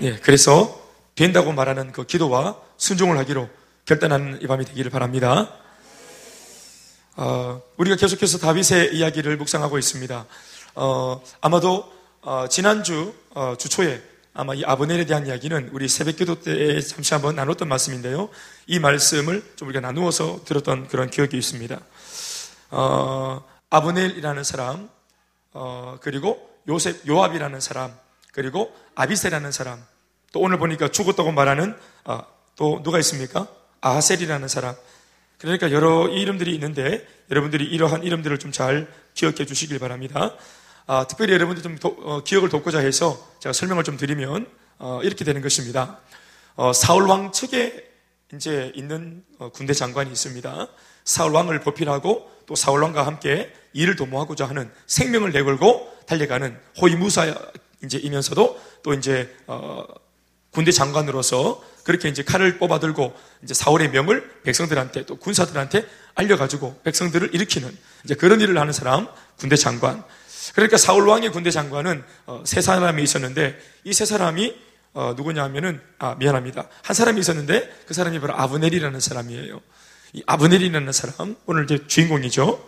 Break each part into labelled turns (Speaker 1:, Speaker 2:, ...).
Speaker 1: 예, 그래서 된다고 말하는 그 기도와 순종을 하기로 결단하는 이 밤이 되기를 바랍니다. 어, 우리가 계속해서 다윗의 이야기를 묵상하고 있습니다. 어, 아마도 어, 지난주 어, 주초에 아마 이 아브넬에 대한 이야기는 우리 새벽기도 때 잠시 한번 나눴던 말씀인데요. 이 말씀을 좀 우리가 나누어서 들었던 그런 기억이 있습니다. 어, 아브넬이라는 사람, 어, 그리고 요셉 요압이라는 사람, 그리고 아비세라는 사람, 또 오늘 보니까 죽었다고 말하는 어, 또 누가 있습니까? 아하셀이라는 사람. 그러니까 여러 이름들이 있는데 여러분들이 이러한 이름들을 좀 잘 기억해 주시길 바랍니다. 아, 특별히 여러분들 좀 도, 어, 기억을 돕고자 해서 제가 설명을 좀 드리면 어, 이렇게 되는 것입니다. 어, 사울 왕 측에 이제 있는 어, 군대 장관이 있습니다. 사울 왕을 보필하고 또 사울 왕과 함께 일을 도모하고자 하는 생명을 내걸고 달려가는 호위무사 이제 이면서도 또 이제 어, 군대 장관으로서 그렇게 이제 칼을 뽑아들고 이제 사울의 명을 백성들한테 또 군사들한테 알려가지고 백성들을 일으키는 이제 그런 일을 하는 사람 군대 장관. 그러니까 사울 왕의 군대 장관은 어, 세 사람이 있었는데 이 세 사람이 어, 누구냐 하면은 아 미안합니다 한 사람이 있었는데 그 사람이 바로 아브넬이라는 사람이에요. 이 아브넬이라는 사람 오늘 이제 주인공이죠.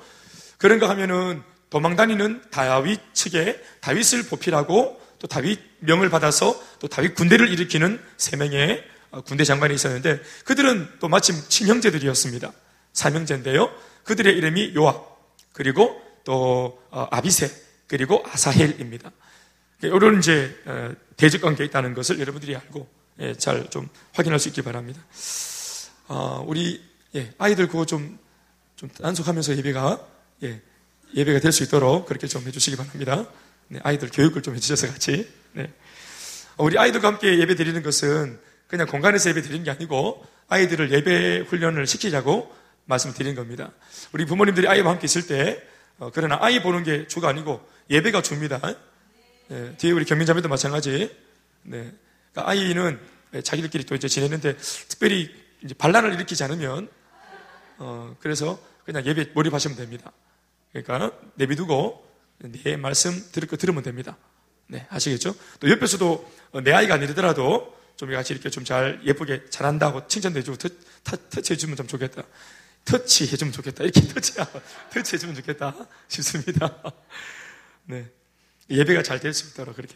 Speaker 1: 그런가 하면은 도망다니는 다윗 측에 다윗을 보필하고 또 다윗 명을 받아서 또 다윗 군대를 일으키는 세 명의 어, 군대 장관이 있었는데 그들은 또 마침 친형제들이었습니다. 사명제인데요. 그들의 이름이 요압 그리고 또 어, 아비세 그리고 아사헬입니다. 이런 이제 어, 대적 관계에 있다는 것을 여러분들이 알고 예, 잘좀 확인할 수 있기 바랍니다. 어, 우리 예, 아이들 그거 좀, 좀 단속하면서 예배가 예, 예배가 될 수 있도록 그렇게 좀 해주시기 바랍니다. 네, 아이들 교육을 좀 해주셔서 같이. 네. 우리 아이들과 함께 예배 드리는 것은 그냥 공간에서 예배 드리는 게 아니고 아이들을 예배 훈련을 시키자고 말씀을 드리는 겁니다. 우리 부모님들이 아이와 함께 있을 때 어, 그러나 아이 보는 게 주가 아니고 예배가 줍니다. 네, 뒤에 우리 경민자매도 마찬가지. 네, 그러니까 아이는 자기들끼리 또 이제 지내는데 특별히 이제 반란을 일으키지 않으면 어, 그래서 그냥 예배 몰입하시면 됩니다. 그러니까 내비두고 내 말씀 들을 거 들으면 됩니다. 네, 아시겠죠? 또 옆에서도 내 아이가 아니더라도 좀 같이 이렇게 좀 잘 예쁘게 잘한다고 칭찬도 해주고 터, 터치해주면 좀 좋겠다. 터치해주면 좋겠다. 이렇게 터치, 터치해주면 좋겠다 싶습니다. 네. 예배가 잘 될 수 있도록 그렇게.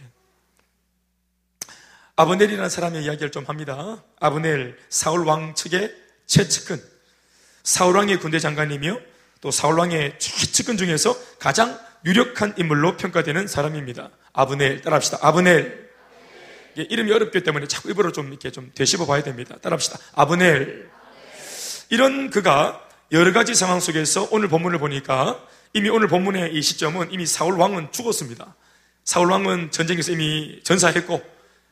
Speaker 1: 아브넬이라는 사람의 이야기를 좀 합니다. 아브넬, 사울 왕 측의 최측근, 사울 왕의 군대 장관이며 또 사울 왕의 최측근 중에서 가장 유력한 인물로 평가되는 사람입니다. 아브넬, 따라합시다. 아브넬. 이름이 어렵기 때문에 자꾸 입으로 좀 이렇게 좀 되씹어 봐야 됩니다. 따라합시다. 아브넬. 이런 그가 여러 가지 상황 속에서 오늘 본문을 보니까 이미 오늘 본문의 이 시점은 이미 사울 왕은 죽었습니다. 사울 왕은 전쟁에서 이미 전사했고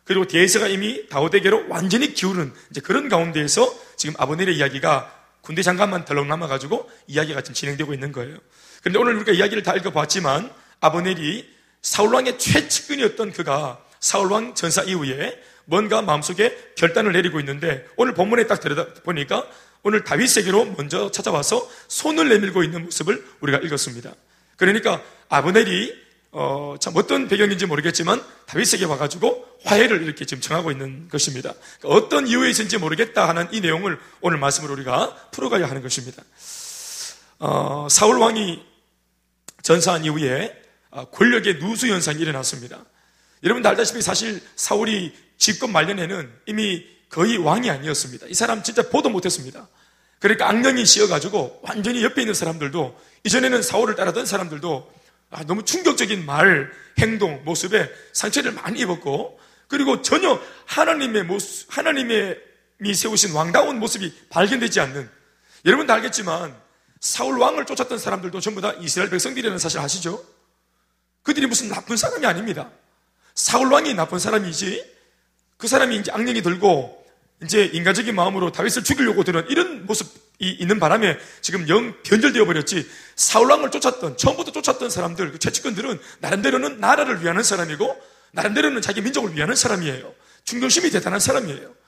Speaker 1: 그리고 대세가 이미 다우에게로 완전히 기울은 이제 그런 가운데에서 지금 아브넬의 이야기가 군대 장관만 덜렁 남아가지고 이야기가 지금 진행되고 있는 거예요. 그런데 오늘 우리가 이야기를 다 읽어봤지만 아브넬이 사울왕의 최측근이었던 그가 사울왕 전사 이후에 뭔가 마음속에 결단을 내리고 있는데 오늘 본문에 딱 들여다보니까 오늘 다윗에게로 먼저 찾아와서 손을 내밀고 있는 모습을 우리가 읽었습니다. 그러니까 아브넬이 어, 참 어떤 배경인지 모르겠지만 다윗에게 와가지고 화해를 이렇게 지금 청하고 있는 것입니다. 그러니까 어떤 이유에 있는지 모르겠다 하는 이 내용을 오늘 말씀으로 우리가 풀어가야 하는 것입니다. 어, 사울 왕이 전사한 이후에 어, 권력의 누수 현상이 일어났습니다. 여러분도 알다시피 사실 사울이 집권 말년에는 이미 거의 왕이 아니었습니다. 이 사람 진짜 보도 못했습니다. 그러니까 악령이 씌어가지고 완전히 옆에 있는 사람들도 이전에는 사울을 따르던 사람들도 아, 너무 충격적인 말, 행동, 모습에 상처를 많이 입었고 그리고 전혀 하나님의 모습, 하나님의 미 세우신 왕다운 모습이 발견되지 않는 여러분 도 알겠지만 사울 왕을 쫓았던 사람들도 전부 다 이스라엘 백성들이라는 사실 아시죠? 그들이 무슨 나쁜 사람이 아닙니다. 사울 왕이 나쁜 사람이지 그 사람이 이제 악령이 들고 이제 인간적인 마음으로 다윗을 죽이려고 드는 이런 모습이 있는 바람에 지금 영 변절되어 버렸지 사울 왕을 쫓았던 처음부터 쫓았던 사람들 그 최측근들은 나름대로는 나라를 위하는 사람이고 나름대로는 자기 민족을 위하는 사람이에요. 충동심이 대단한 사람이에요.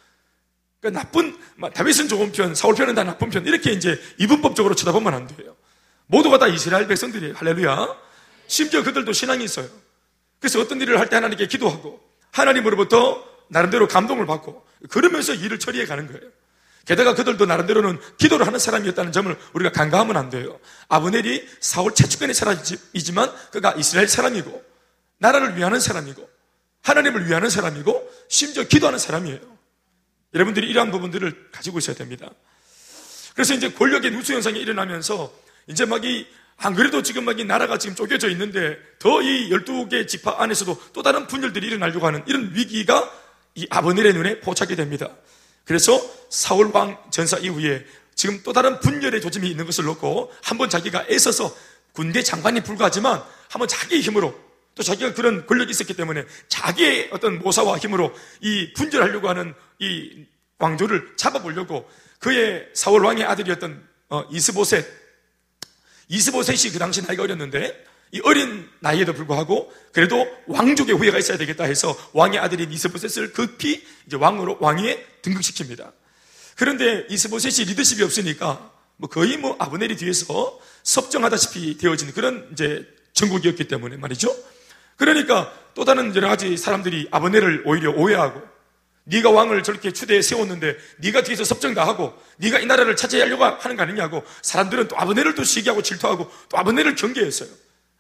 Speaker 1: 그러니까 나쁜 다윗은 좋은 편, 사울 편은 다 나쁜 편 이렇게 이제 이분법적으로 쳐다보면 안 돼요. 모두가 다 이스라엘 백성들이에요. 할렐루야. 심지어 그들도 신앙이 있어요. 그래서 어떤 일을 할 때 하나님께 기도하고 하나님으로부터 나름대로 감동을 받고 그러면서 일을 처리해 가는 거예요. 게다가 그들도 나름대로는 기도를 하는 사람이었다는 점을 우리가 간과하면 안 돼요. 아브넬이 사울 최측근의 사람이지만 그가 이스라엘 사람이고 나라를 위하는 사람이고 하나님을 위하는 사람이고 심지어 기도하는 사람이에요. 여러분들이 이러한 부분들을 가지고 있어야 됩니다. 그래서 이제 권력의 누수 현상이 일어나면서 이제 막 이 안 그래도 지금 막 이 나라가 지금 쪼개져 있는데 더 이 12개 지파 안에서도 또 다른 분열들이 일어나려고 하는 이런 위기가 이 아버넬의 눈에 포착이 됩니다. 그래서 사울 왕 전사 이후에 지금 또 다른 분열의 조짐이 있는 것을 놓고 한번 자기가 애써서 군대 장관이 불과하지만 한번 자기 힘으로 또 자기가 그런 권력이 있었기 때문에 자기의 어떤 모사와 힘으로 이 분열하려고 하는 이 왕조를 잡아보려고 그의 사울 왕의 아들이었던 어, 이스보셋 이스보셋이 그 당시 나이가 어렸는데 이 어린 나이에도 불구하고 그래도 왕족의 후예가 있어야 되겠다 해서 왕의 아들인 이스보셋을 급히 이제 왕으로 왕위에 등극시킵니다. 그런데 이스보셋이 리더십이 없으니까 뭐 거의 뭐 아브넬이 뒤에서 섭정하다시피 되어진 그런 이제 전국이었기 때문에 말이죠. 그러니까 또 다른 여러 가지 사람들이 아브넬을 오히려 오해하고 네가 왕을 저렇게 추대에 세웠는데 네가 뒤에서 섭정 다 하고 네가 이 나라를 차지하려고 하는 거 아니냐고 사람들은 또 아브넬을 또 시기하고 질투하고 또 아브넬을 경계했어요.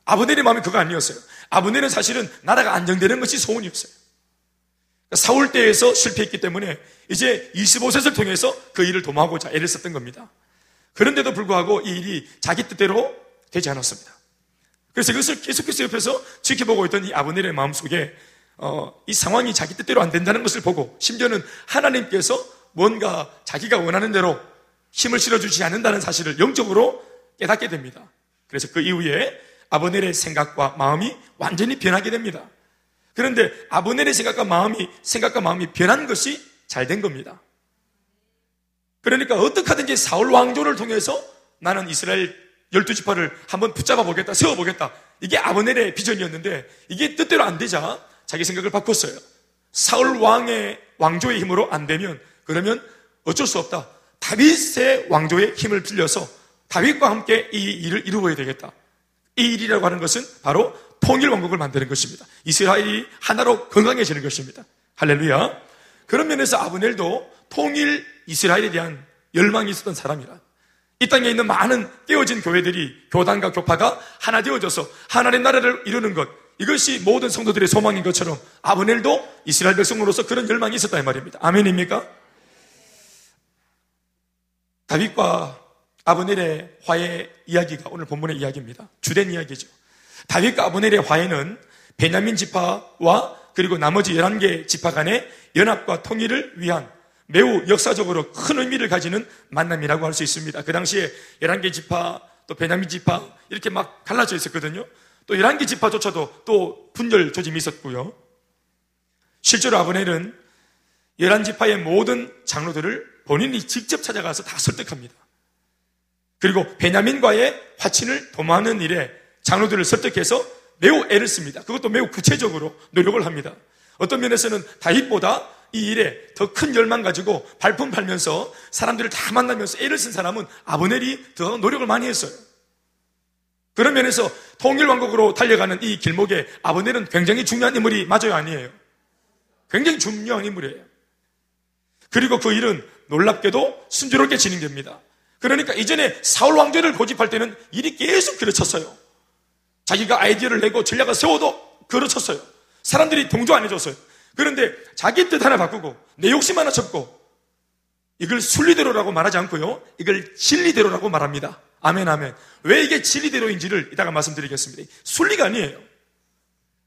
Speaker 1: 아브넬의 마음이 그거 아니었어요. 아브넬은 사실은 나라가 안정되는 것이 소원이었어요. 그러니까 사울 때에서 실패했기 때문에 이제 25셋을 통해서 그 일을 도모하고자 애를 썼던 겁니다. 그런데도 불구하고 이 일이 자기 뜻대로 되지 않았습니다. 그래서 이것을 계속해서 옆에서 지켜보고 있던 이 아브넬의 마음속에 어, 이 상황이 자기 뜻대로 안 된다는 것을 보고 심지어는 하나님께서 뭔가 자기가 원하는 대로 힘을 실어주지 않는다는 사실을 영적으로 깨닫게 됩니다. 그래서 그 이후에 아브넬의 생각과 마음이 완전히 변하게 됩니다. 그런데 아브넬의 생각과 마음이 생각과 마음이 변한 것이 잘 된 겁니다. 그러니까 어떻게 하든지 사울 왕조를 통해서 나는 이스라엘 열두 지파를 한번 붙잡아 보겠다, 세워 보겠다. 이게 아브넬의 비전이었는데 이게 뜻대로 안 되자 자기 생각을 바꿨어요. 사울 왕의 왕조의 힘으로 안 되면 그러면 어쩔 수 없다. 다윗의 왕조의 힘을 빌려서 다윗과 함께 이 일을 이루어야 되겠다. 이 일이라고 하는 것은 바로 통일 왕국을 만드는 것입니다. 이스라엘이 하나로 건강해지는 것입니다. 할렐루야. 그런 면에서 아브넬도 통일 이스라엘에 대한 열망이 있었던 사람이라. 이 땅에 있는 많은 깨어진 교회들이 교단과 교파가 하나 되어져서 하나님의 나라를 이루는 것 이것이 모든 성도들의 소망인 것처럼 아브넬도 이스라엘 백성으로서 그런 열망이 있었다 이 말입니다. 아멘입니까? 다윗과 아브넬의 화해 이야기가 오늘 본문의 이야기입니다. 주된 이야기죠. 다윗과 아브넬의 화해는 베냐민 지파와 그리고 나머지 11개 지파 간의 연합과 통일을 위한 매우 역사적으로 큰 의미를 가지는 만남이라고 할 수 있습니다. 그 당시에 11개 지파, 또 베냐민 지파 이렇게 막 갈라져 있었거든요. 또 11개 지파조차도 또 분열 조짐이 있었고요. 실제로 아브넬은 11지파의 모든 장로들을 본인이 직접 찾아가서 다 설득합니다. 그리고 베냐민과의 화친을 도모하는 일에 장로들을 설득해서 매우 애를 씁니다. 그것도 매우 구체적으로 노력을 합니다. 어떤 면에서는 다윗보다 이 일에 더 큰 열망 가지고 발품 팔면서 사람들을 다 만나면서 애를 쓴 사람은 아브넬이 더 노력을 많이 했어요. 그런 면에서 통일왕국으로 달려가는 이 길목에 아브넬은 굉장히 중요한 인물이 맞아요, 아니에요? 굉장히 중요한 인물이에요. 그리고 그 일은 놀랍게도 순조롭게 진행됩니다. 그러니까 이전에 사울 왕조를 고집할 때는 일이 계속 그르쳤어요. 자기가 아이디어를 내고 전략을 세워도 그르쳤어요. 사람들이 동조 안 해줬어요. 그런데 자기 뜻 하나 바꾸고 내 욕심 하나 접고 이걸 순리대로라고 말하지 않고요. 이걸 진리대로라고 말합니다. 아멘, 아멘. 왜 이게 진리대로인지를 이따가 말씀드리겠습니다. 순리가 아니에요.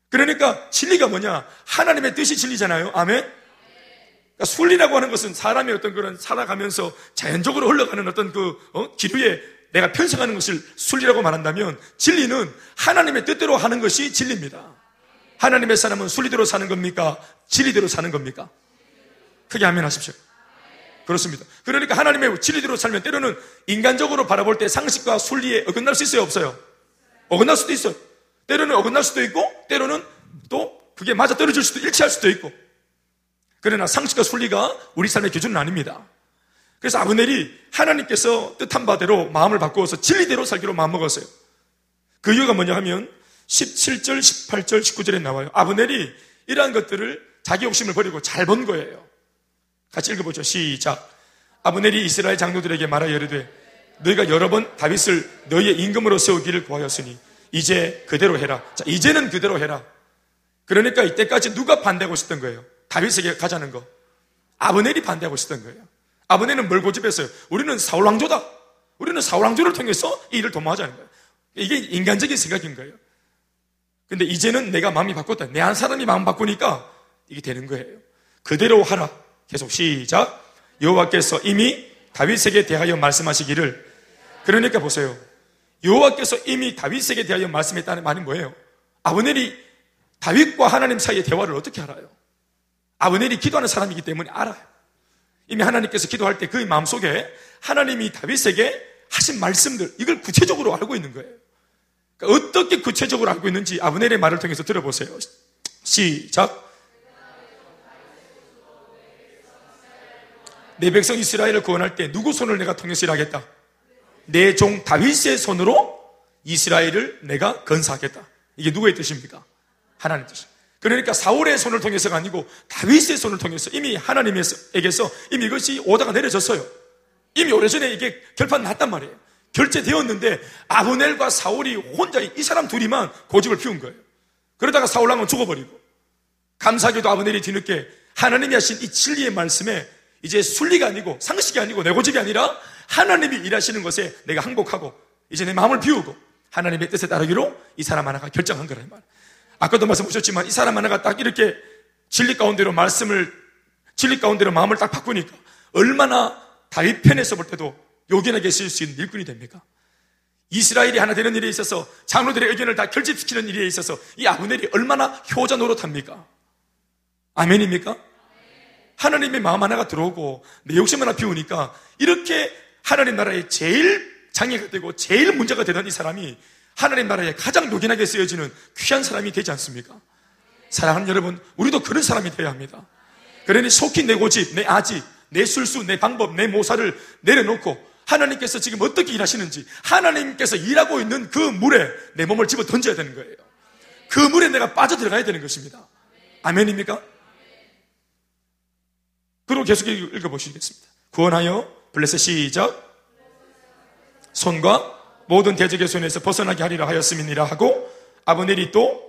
Speaker 1: 그러니까 진리가 뭐냐? 하나님의 뜻이 진리잖아요. 아멘. 그러니까 순리라고 하는 것은 사람의 어떤 그런 살아가면서 자연적으로 흘러가는 어떤 그 어? 기류에 내가 편성하는 것을 순리라고 말한다면 진리는 하나님의 뜻대로 하는 것이 진리입니다. 하나님의 사람은 순리대로 사는 겁니까? 진리대로 사는 겁니까? 크게 하면 하십시오. 그렇습니다. 그러니까 하나님의 진리대로 살면 때로는 인간적으로 바라볼 때 상식과 순리에 어긋날 수 있어요, 없어요? 어긋날 수도 있어요. 때로는 어긋날 수도 있고, 때로는 또 그게 맞아 떨어질 수도 일치할 수도 있고. 그러나 상식과 순리가 우리 삶의 기준은 아닙니다. 그래서 아브넬이 하나님께서 뜻한 바대로 마음을 바꾸어서 진리대로 살기로 마음먹었어요. 그 이유가 뭐냐 하면 17절, 18절, 19절에 나와요. 아브넬이 이러한 것들을 자기 욕심을 버리고 잘번 거예요. 같이 읽어보죠. 시작. 아브넬이 이스라엘 장로들에게 말하여 이르되 너희가 여러 번 다윗을 너희의 임금으로 세우기를 구하였으니 이제 그대로 해라. 자, 이제는 그대로 해라. 그러니까 이때까지 누가 반대하고 있었던 거예요? 다윗에게 가자는 거. 아브넬이 반대하고 있었던 거예요. 아브넬은 뭘 고집했어요? 우리는 사울 왕조다. 우리는 사울 왕조를 통해서 이 일을 도모하자는 거예요. 이게 인간적인 생각인 거예요. 근데 이제는 내가 마음이 바꿨다. 내 한 사람이 마음 바꾸니까 이게 되는 거예요. 그대로 하라. 계속 시작. 여호와께서 이미 다윗에게 대하여 말씀하시기를 그러니까 보세요. 여호와께서 이미 다윗에게 대하여 말씀했다는 말이 뭐예요? 아브넬이 다윗과 하나님 사이의 대화를 어떻게 알아요? 아브넬이 기도하는 사람이기 때문에 알아요. 이미 하나님께서 기도할 때 그의 마음속에 하나님이 다윗에게 하신 말씀들 이걸 구체적으로 알고 있는 거예요. 그러니까 어떻게 구체적으로 알고 있는지 아브넬의 말을 통해서 들어보세요. 시작. 내 백성 이스라엘을 구원할 때 누구 손을 내가 통해서 일하겠다? 내 종 다윗의 손으로 이스라엘을 내가 건사하겠다. 이게 누구의 뜻입니까? 하나님 뜻입니다. 그러니까 사울의 손을 통해서가 아니고 다윗의 손을 통해서 이미 하나님에게서 이미 이것이 오다가 내려졌어요. 이미 오래전에 이게 결판 났단 말이에요. 결제되었는데 아브넬과 사울이 혼자 이 사람 둘이만 고집을 피운 거예요. 그러다가 사울왕은 죽어버리고 감사하게도 아브넬이 뒤늦게 하나님이 하신 이 진리의 말씀에 이제 순리가 아니고 상식이 아니고 내 고집이 아니라 하나님이 일하시는 것에 내가 항복하고 이제 내 마음을 비우고 하나님의 뜻에 따르기로 이 사람 하나가 결정한 거라 말. 아까도 말씀 보셨지만 이 사람 하나가 딱 이렇게 진리 가운데로 말씀을 진리 가운데로 마음을 딱 바꾸니까 얼마나 다윗 편에서 볼 때도 요긴하게 쓸수 있는 일꾼이 됩니까? 이스라엘이 하나 되는 일에 있어서 장로들의 의견을 다 결집시키는 일에 있어서 이 아브넬이 얼마나 효자 노릇합니까? 아멘입니까? 하나님의 마음 하나가 들어오고 내 욕심 하나 피우니까 이렇게 하나님 나라의 제일 장애가 되고 제일 문제가 되던 이 사람이 하나님 나라에 가장 요긴하게 쓰여지는 귀한 사람이 되지 않습니까? 사랑하는 여러분, 우리도 그런 사람이 되어야 합니다. 그러니 속히 내 고집, 내 아집, 내 술수, 내 방법, 내 모사를 내려놓고 하나님께서 지금 어떻게 일하시는지 하나님께서 일하고 있는 그 물에 내 몸을 집어 던져야 되는 거예요. 그 물에 내가 빠져들어가야 되는 것입니다. 아멘입니까? 그리고 계속 읽어보시겠습니다. 구원하여 블레스 시작 손과 모든 대적의 손에서 벗어나게 하리라 하였음이니라 하고 아브넬이 또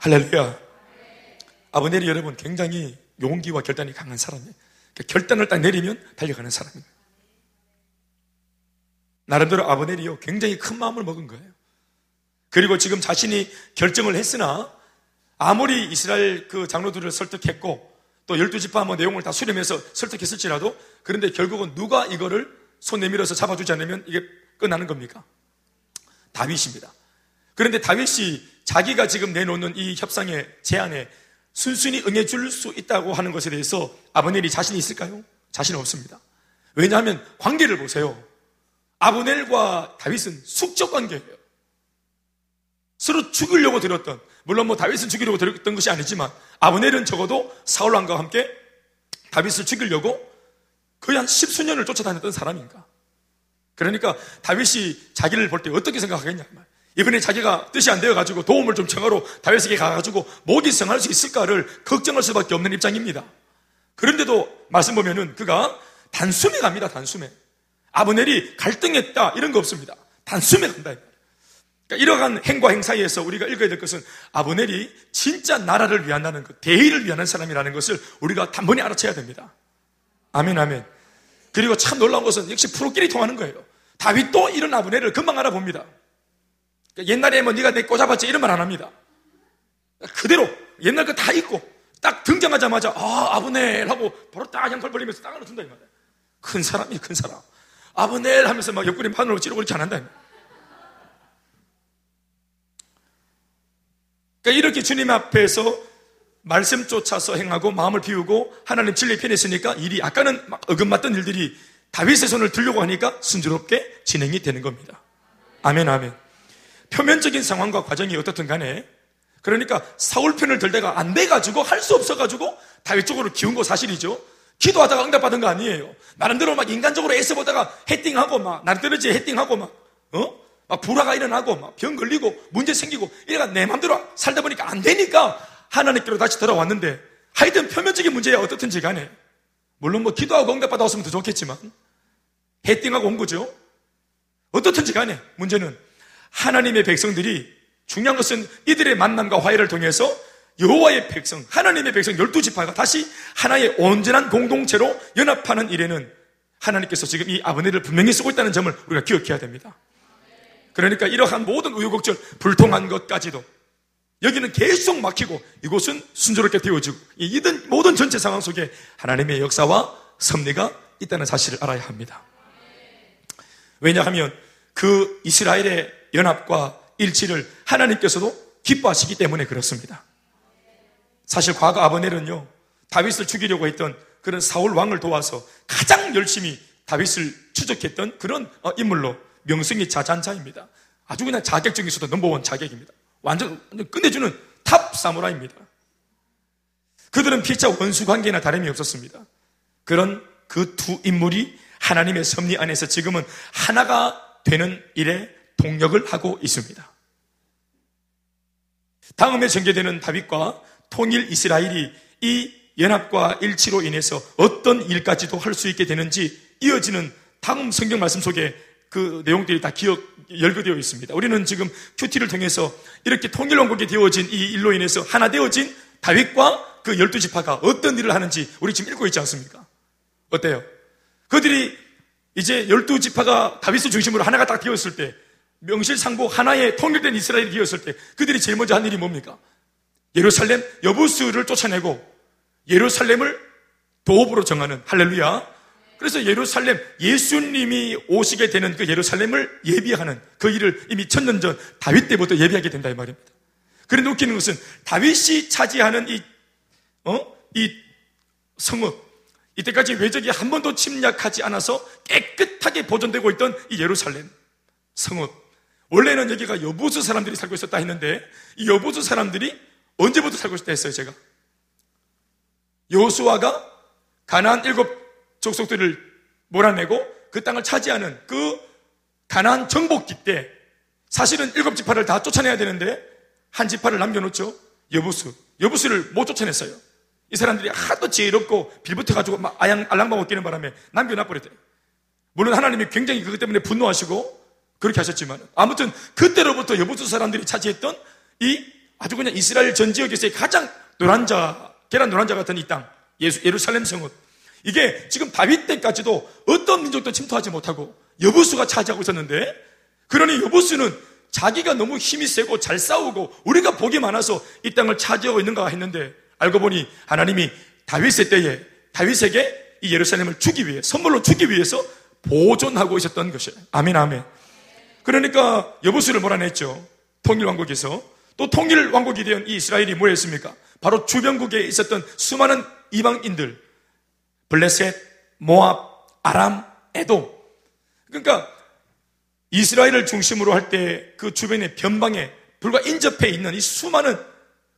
Speaker 1: 할렐루야. 아브넬이 여러분 굉장히 용기와 결단이 강한 사람이에요. 그러니까 결단을 딱 내리면 달려가는 사람이에요. 나름대로 아브넬이요 굉장히 큰 마음을 먹은 거예요. 그리고 지금 자신이 결정을 했으나 아무리 이스라엘 그 장로들을 설득했고 또 열두 지파 뭐 내용을 다 수렴해서 설득했을지라도 그런데 결국은 누가 이거를 손 내밀어서 잡아주지 않으면 이게 끝나는 겁니까? 다윗입니다. 그런데 다윗이 자기가 지금 내놓는 이 협상의 제안에 순순히 응해줄 수 있다고 하는 것에 대해서 아브넬이 자신이 있을까요? 자신 없습니다. 왜냐하면 관계를 보세요. 아브넬과 다윗은 숙적 관계예요. 서로 죽이려고 들었던, 물론 뭐 다윗은 죽이려고 들었던 것이 아니지만 아브넬은 적어도 사울 왕과 함께 다윗을 죽이려고 거의 한 십수년을 쫓아다녔던 사람인가. 그러니까 다윗이 자기를 볼 때 어떻게 생각하겠냐 말. 이번에 자기가 뜻이 안 되어가지고 도움을 좀 청하러 다윗에게 가가지고 목이 성할 수 있을까를 걱정할 수밖에 없는 입장입니다. 그런데도 말씀 보면은 그가 단숨에 갑니다, 단숨에. 아브넬이 갈등했다, 이런 거 없습니다. 단숨에 간다. 그러니까 이러한 행과 행사에서 우리가 읽어야 될 것은 아브넬이 진짜 나라를 위한다는 것, 대의를 위하는 사람이라는 것을 우리가 단번에 알아채야 됩니다. 아멘, 아멘. 그리고 참 놀라운 것은 역시 프로끼리 통하는 거예요. 다윗도 이런 아브넬을 금방 알아봅니다. 그러니까 옛날에 뭐 네가 내 꼬잡았지 이런 말 안 합니다. 그대로 옛날 거다 잊고 딱 등장하자마자 아 아브넬 하고 바로 딱 양팔 벌리면서 땅을 둔다 이 말이야. 큰 사람이 큰 사람. 아브넬 하면서 막 옆구리 바늘로 찌르고 그렇게 안 한다. 그러니까 이렇게 주님 앞에서 말씀 쫓아서 행하고 마음을 비우고 하나님 진리 편에 있으니까 일이 아까는 막 어긋맞던 일들이 다윗의 손을 들려고 하니까 순조롭게 진행이 되는 겁니다. 아멘 아멘. 표면적인 상황과 과정이 어떻든 간에 그러니까 사울 편을 들다가 안 돼가지고 할 수 없어가지고 다윗 쪽으로 기운 거 사실이죠. 기도하다가 응답받은 거 아니에요. 나름대로 막 인간적으로 애써보다가 헤딩하고 막, 나름대로 이제 헤딩하고 막, 어? 막 불화가 일어나고 막 병 걸리고 문제 생기고 이래가 내 맘대로 살다 보니까 안 되니까 하나님께로 다시 돌아왔는데 하여튼 표면적인 문제야 어떻든지 간에 물론 뭐 기도하고 응답받아 왔으면 더 좋겠지만 헤딩하고 온 거죠. 어떻든지 간에 문제는 하나님의 백성들이 중요한 것은 이들의 만남과 화해를 통해서 여호와의 백성, 하나님의 백성 열두 지파가 다시 하나의 온전한 공동체로 연합하는 일에는 하나님께서 지금 이 아버네를 분명히 쓰고 있다는 점을 우리가 기억해야 됩니다. 그러니까 이러한 모든 우유곡절, 불통한 것까지도 여기는 계속 막히고 이곳은 순조롭게 되어지고 이 모든 전체 상황 속에 하나님의 역사와 섭리가 있다는 사실을 알아야 합니다. 왜냐하면 그 이스라엘의 연합과 일치를 하나님께서도 기뻐하시기 때문에 그렇습니다. 사실 과거 아버넬은요, 다윗을 죽이려고 했던 그런 사울 왕을 도와서 가장 열심히 다윗을 추적했던 그런 어, 인물로 명성이 자자한 자입니다. 아주 그냥 자객 중에서도 넘버원 자객입니다. 완전, 완전 끝내주는 탑 사무라이입니다. 그들은 피차 원수 관계나 다름이 없었습니다. 그런 그 두 인물이 하나님의 섭리 안에서 지금은 하나가 되는 일에 동역을 하고 있습니다. 다음에 전개되는 다윗과 통일 이스라엘이 이 연합과 일치로 인해서 어떤 일까지도 할 수 있게 되는지 이어지는 다음 성경 말씀 속에 그 내용들이 다 기억, 열거되어 있습니다. 우리는 지금 큐티를 통해서 이렇게 통일왕국이 되어진 이 일로 인해서 하나 되어진 다윗과 그 열두 지파가 어떤 일을 하는지 우리 지금 읽고 있지 않습니까? 어때요? 그들이 이제 열두 지파가 다윗을 중심으로 하나가 딱 되었을 때 명실상부 하나의 통일된 이스라엘이 되었을 때 그들이 제일 먼저 한 일이 뭡니까? 예루살렘 여부스를 쫓아내고 예루살렘을 도읍으로 정하는 할렐루야. 그래서 예루살렘 예수님이 오시게 되는 그 예루살렘을 예비하는 그 일을 이미 천년 전 다윗 때부터 예비하게 된다 이 말입니다. 그런데 웃기는 것은 다윗이 차지하는 이, 어? 이 성읍, 이때까지 외적이 한 번도 침략하지 않아서 깨끗하게 보존되고 있던 이 예루살렘 성읍. 원래는 여기가 여부수 사람들이 살고 있었다 했는데 이 여부수 사람들이 언제부터 살고 있었다 했어요, 제가. 여호수아가 가나안 일곱 족속들을 몰아내고 그 땅을 차지하는 그 가나안 정복기 때 사실은 일곱 지파를 다 쫓아내야 되는데 한 지파를 남겨놓죠. 여부수. 여부수를 못 쫓아냈어요. 이 사람들이 하도 지혜롭고 빌붙어가지고 막 아양, 알랑방울 끼는 바람에 남겨놔버렸대요. 물론 하나님이 굉장히 그것 때문에 분노하시고 그렇게 하셨지만 아무튼 그때로부터 여부수 사람들이 차지했던 이 아주 그냥 이스라엘 전 지역에서의 가장 노란자, 계란 노란자 같은 이 땅, 예수, 예루살렘 성읍. 이게 지금 다윗 때까지도 어떤 민족도 침투하지 못하고 여부수가 차지하고 있었는데 그러니 여부수는 자기가 너무 힘이 세고 잘 싸우고 우리가 복이 많아서 이 땅을 차지하고 있는가 했는데 알고 보니 하나님이 다윗의 때에 다윗에게 이 예루살렘을 주기 위해 선물로 주기 위해서 보존하고 있었던 것이에요. 아멘 아멘. 그러니까 여부수를 몰아냈죠. 통일 왕국에서 또 통일 왕국이 된이 이스라엘이 뭐였습니까? 바로 주변국에 있었던 수많은 이방인들, 블레셋, 모압, 아람, 에돔. 그러니까 이스라엘을 중심으로 할 때 그 주변의 변방에 불과 인접해 있는 이 수많은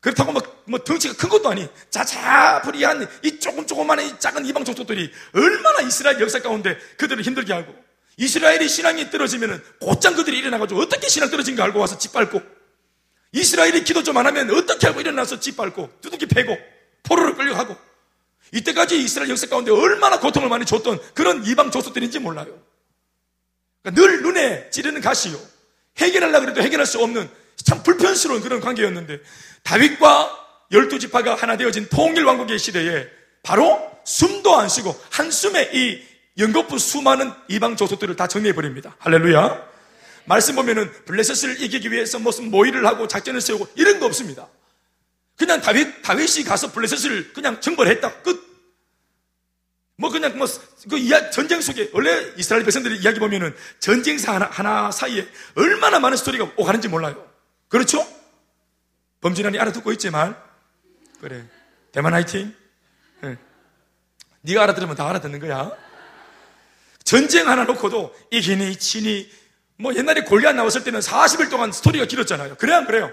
Speaker 1: 그렇다고 뭐, 뭐 덩치가 큰 것도 아니 자자부리한 이 조금 조그마한 이 작은 이방 족속들이 얼마나 이스라엘 역사 가운데 그들을 힘들게 하고 이스라엘이 신앙이 떨어지면은 곧장 그들이 일어나가지고 어떻게 신앙 떨어진 가 알고 와서 짓밟고 이스라엘이 기도 좀 안 하면 어떻게 하고 일어나서 짓밟고 두둑이 패고 포로를 끌려가고 이때까지 이스라엘 역사 가운데 얼마나 고통을 많이 줬던 그런 이방 조수들인지 몰라요. 그러니까 늘 눈에 찌르는 가시요. 해결하려고 해도 해결할 수 없는 참 불편스러운 그런 관계였는데 다윗과 열두 지파가 하나 되어진 통일 왕국의 시대에 바로 숨도 안 쉬고 한숨에 이 연거푸 수많은 이방 조수들을 다 정리해 버립니다. 할렐루야. 말씀 보면은 블레셋을 이기기 위해서 무슨 모의를 하고 작전을 세우고 이런 거 없습니다. 그냥 다윗, 다윗이 가서 블레셋을 그냥 정벌했다. 끝. 뭐 그냥 뭐 그 이야 전쟁 속에 원래 이스라엘 백성들의 이야기 보면은 전쟁사 하나, 하나 사이에 얼마나 많은 스토리가 오가는지 몰라요. 그렇죠? 범진환이 알아듣고 있지만 그래 대만 화이팅. 네. 네가 알아들으면 다 알아듣는 거야. 전쟁 하나 놓고도 이기니 치니 뭐 옛날에 골리앗 나왔을 때는 40일 동안 스토리가 길었잖아요. 그래 안 그래요?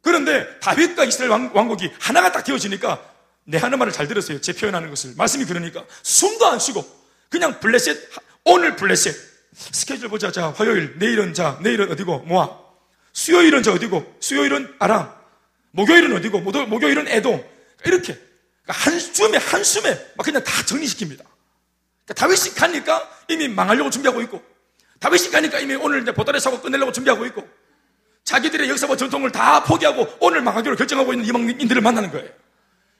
Speaker 1: 그런데 다윗과 이스라엘 왕, 국이 하나가 딱 되어지니까 내 하는 말을 잘 들었어요. 제 표현하는 것을. 말씀이 그러니까 숨도 안 쉬고 그냥 블레셋 오늘 블레셋 스케줄 보자. 자 화요일 내일은 자 내일은 어디고 모아 수요일은 저 어디고 수요일은 아람 목요일은 어디고 목요일은 애동 이렇게 그러니까 한숨에 한숨에 막 그냥 다 정리시킵니다. 그러니까 다윗이 가니까 이미 망하려고 준비하고 있고 다윗이 가니까 이미 오늘 이제 보따리 사고 끝내려고 준비하고 있고 자기들의 역사와 전통을 다 포기하고 오늘 망하기로 결정하고 있는 이방인들을 만나는 거예요.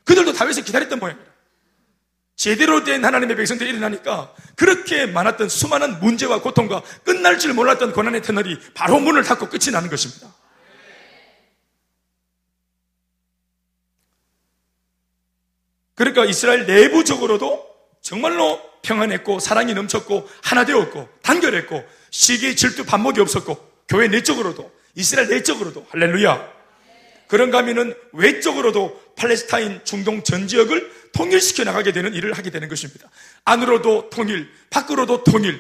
Speaker 1: 그들도 다윗을 기다렸던 모양이에요. 제대로 된 하나님의 백성들이 일어나니까 그렇게 많았던 수많은 문제와 고통과 끝날 줄 몰랐던 고난의 터널이 바로 문을 닫고 끝이 나는 것입니다. 그러니까 이스라엘 내부적으로도 정말로 평안했고 사랑이 넘쳤고 하나 되었고 단결했고 시기 질투 반목이 없었고 교회 내적으로도 이스라엘 내적으로도 할렐루야 그런가 하면은 외적으로도 팔레스타인 중동 전 지역을 통일시켜 나가게 되는 일을 하게 되는 것입니다. 안으로도 통일, 밖으로도 통일,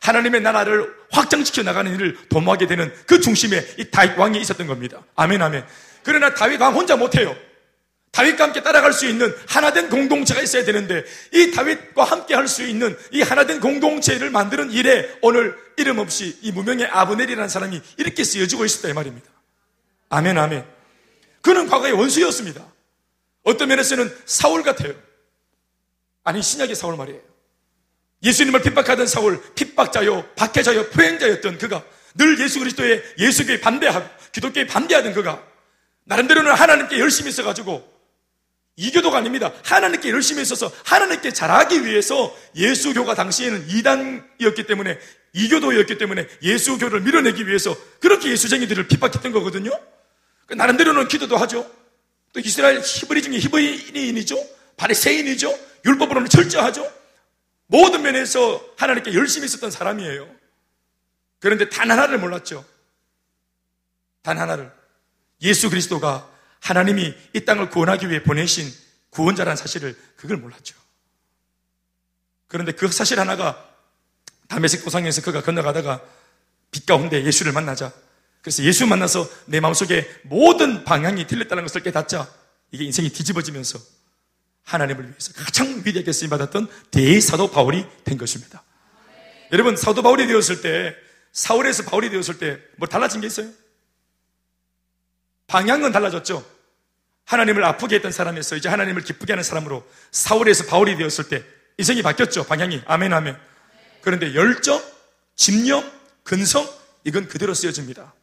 Speaker 1: 하나님의 나라를 확장시켜 나가는 일을 도모하게 되는 그 중심에 이 다윗 왕이 있었던 겁니다. 아멘, 아멘. 그러나 다윗 왕 혼자 못해요. 다윗과 함께 따라갈 수 있는 하나된 공동체가 있어야 되는데 이 다윗과 함께 할 수 있는 이 하나된 공동체를 만드는 일에 오늘 이름 없이 이 무명의 아브넬이라는 사람이 이렇게 쓰여지고 있었다 이 말입니다. 아멘 아멘. 그는 과거에 원수였습니다. 어떤 면에서는 사울 같아요. 아니 신약의 사울 말이에요. 예수님을 핍박하던 사울, 핍박자요, 박해자요, 포행자였던 그가 늘 예수 그리스도의 예수교에 반대하고 기독교에 반대하던 그가 나름대로는 하나님께 열심히 있어가지고 이교도가 아닙니다. 하나님께 열심히 있어서 하나님께 잘하기 위해서 예수교가 당시에는 이단이었기 때문에 이교도였기 때문에 예수교를 밀어내기 위해서 그렇게 예수쟁이들을 핍박했던 거거든요. 그 나름대로는 기도도 하죠. 또 이스라엘 히브리 중에 히브리인이죠. 바리새인이죠. 율법으로는 철저하죠. 모든 면에서 하나님께 열심히 있었던 사람이에요. 그런데 단 하나를 몰랐죠. 단 하나를. 예수 그리스도가 하나님이 이 땅을 구원하기 위해 보내신 구원자라는 사실을 그걸 몰랐죠. 그런데 그 사실 하나가 담에색 도상에서 그가 건너가다가 빛 가운데 예수를 만나자. 그래서 예수 만나서 내 마음속에 모든 방향이 틀렸다는 것을 깨닫자. 이게 인생이 뒤집어지면서 하나님을 위해서 가장 위대하게 쓰임 받았던 대사도 바울이 된 것입니다. 여러분 사도 바울이 되었을 때 사울에서 바울이 되었을 때 뭐 달라진 게 있어요? 방향은 달라졌죠. 하나님을 아프게 했던 사람에서 이제 하나님을 기쁘게 하는 사람으로 사울에서 바울이 되었을 때 인생이 바뀌었죠. 방향이. 아멘, 아멘. 그런데 열정, 집념, 근성, 이건 그대로 쓰여집니다.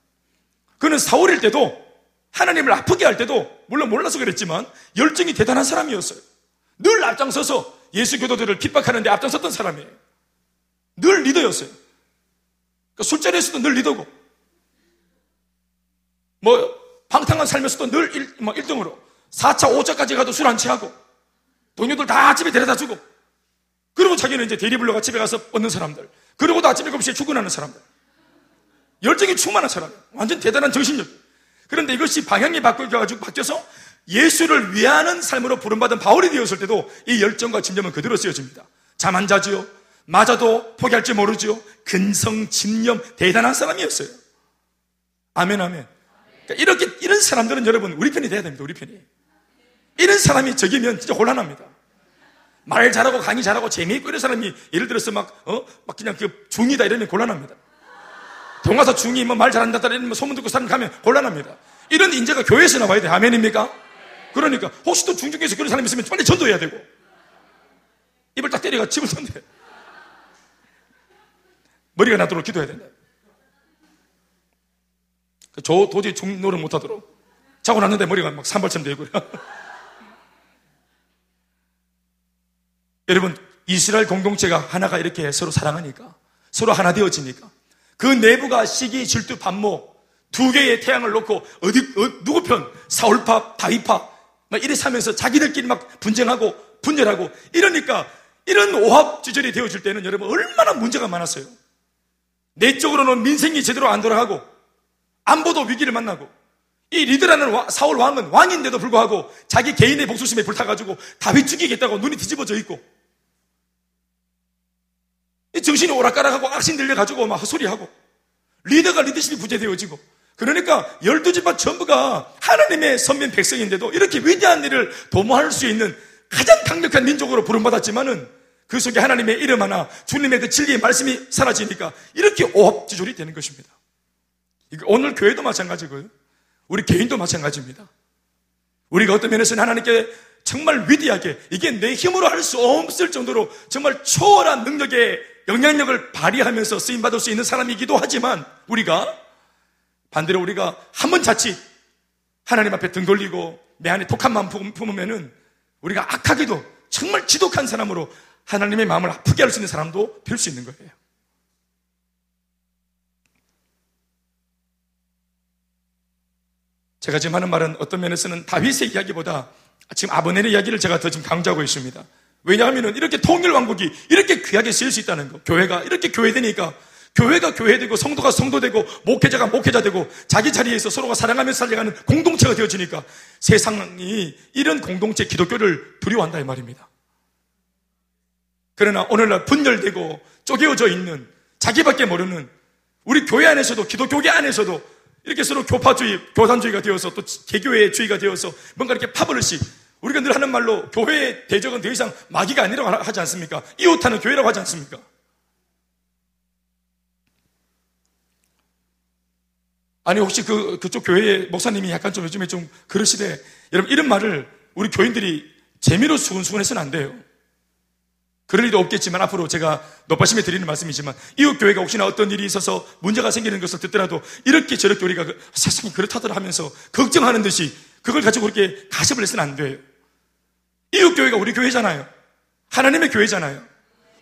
Speaker 1: 그는 사울일 때도 하나님을 아프게 할 때도 물론 몰라서 그랬지만 열정이 대단한 사람이었어요. 늘 앞장서서 예수 교도들을 핍박하는데 앞장섰던 사람이에요. 늘 리더였어요. 그러니까 술자리에서도 늘 리더고 뭐 방탕한 삶에서도 늘 1, 뭐 1등으로 4차, 5차까지 가도 술 안 취하고 동료들 다 집에 데려다 주고 그리고 자기는 이제 대리 불러가 집에 가서 얻는 사람들 그리고도 아침 7시에 출근하는 사람들 열정이 충만한 사람 완전 대단한 정신력. 그런데 이것이 방향이 바뀌어가지고 바뀌어서 예수를 위하는 삶으로 부름받은 바울이 되었을 때도 이 열정과 집념은 그대로 쓰여집니다. 잠 안 자지요? 맞아도 포기할 줄 모르지요? 근성, 집념 대단한 사람이었어요. 아멘 아멘 그러니까 이렇게, 이런 사람들은 여러분, 우리 편이 돼야 됩니다, 우리 편이. 이런 사람이 적이면 진짜 곤란합니다. 말 잘하고 강의 잘하고 재미있고 이런 사람이 예를 들어서 막, 어? 막 그냥 그 중이다 이러면 곤란합니다. 동화사 중이 뭐 말 잘한다 이러면 뭐 소문 듣고 사람 가면 곤란합니다. 이런 인재가 교회에서 나와야 돼. 아멘입니까? 그러니까 혹시 또 중중에서 그런 사람이 있으면 빨리 전도해야 되고 입을 딱 때려가 집을 전도해. 머리가 나도록 기도해야 된다. 저 도저히 중노를 못하도록 자고 났는데 머리가 막 산발처럼 되고요. 여러분 이스라엘 공동체가 하나가 이렇게 서로 사랑하니까 서로 하나 되어지니까 그 내부가 시기, 질투, 반목 두 개의 태양을 놓고 어디 어, 누구 편 사울파, 다윗파 막 이래 사면서 자기들끼리 막 분쟁하고 분열하고 이러니까 이런 오합지절이 되어질 때는 여러분 얼마나 문제가 많았어요. 내적으로는 민생이 제대로 안 돌아가고 안보도 위기를 만나고 이 리드라는 사울 왕은 왕인데도 불구하고 자기 개인의 복수심에 불타가지고 다윗 죽이겠다고 눈이 뒤집어져 있고 정신이 오락가락하고 악신 들려가지고 막 헛소리하고 리더가 리더십이 부재되어지고 그러니까 열두 집안 전부가 하나님의 선민 백성인데도 이렇게 위대한 일을 도모할 수 있는 가장 강력한 민족으로 부름받았지만은 그 속에 하나님의 이름 하나, 주님의 그 진리의 말씀이 사라지니까 이렇게 오합지졸이 되는 것입니다. 오늘 교회도 마찬가지고요. 우리 개인도 마찬가지입니다. 우리가 어떤 면에서는 하나님께 정말 위대하게 이게 내 힘으로 할 수 없을 정도로 정말 초월한 능력의 영향력을 발휘하면서 쓰임받을 수 있는 사람이기도 하지만 우리가 반대로 우리가 한 번 자칫 하나님 앞에 등 돌리고 내 안에 독한 마음 품으면은 우리가 악하게도 정말 지독한 사람으로 하나님의 마음을 아프게 할 수 있는 사람도 될 수 있는 거예요. 제가 지금 하는 말은 어떤 면에서는 다윗의 이야기보다 지금 아버넬의 이야기를 제가 더 지금 강조하고 있습니다. 왜냐하면 이렇게 통일 왕국이 이렇게 귀하게 쓰일 수 있다는 거. 교회가 이렇게 교회되니까 교회가 교회되고 성도가 성도되고 목회자가 목회자되고 자기 자리에서 서로가 사랑하면서 살려가는 공동체가 되어지니까 세상이 이런 공동체 기독교를 두려워한다 이 말입니다. 그러나 오늘날 분열되고 쪼개어져 있는 자기밖에 모르는 우리 교회 안에서도 기독교계 안에서도 이렇게 서로 교파주의, 교산주의가 되어서 또 개교회주의가 되어서 뭔가 이렇게 파벌을씩 우리가 늘 하는 말로 교회의 대적은 더 이상 마귀가 아니라고 하지 않습니까? 이웃하는 교회라고 하지 않습니까? 아니 혹시 그 그쪽 교회의 목사님이 약간 좀 요즘에 좀 그러시대. 여러분 이런 말을 우리 교인들이 재미로 수근수근해서는 안 돼요. 그럴 일도 없겠지만 앞으로 제가 높아심에 드리는 말씀이지만 이웃 교회가 혹시나 어떤 일이 있어서 문제가 생기는 것을 듣더라도 이렇게 저렇게 우리가 그 세상이 그렇다더라 하면서 걱정하는 듯이 그걸 가지고 그렇게 가십을 해서는 안 돼요. 이웃 교회가 우리 교회잖아요. 하나님의 교회잖아요.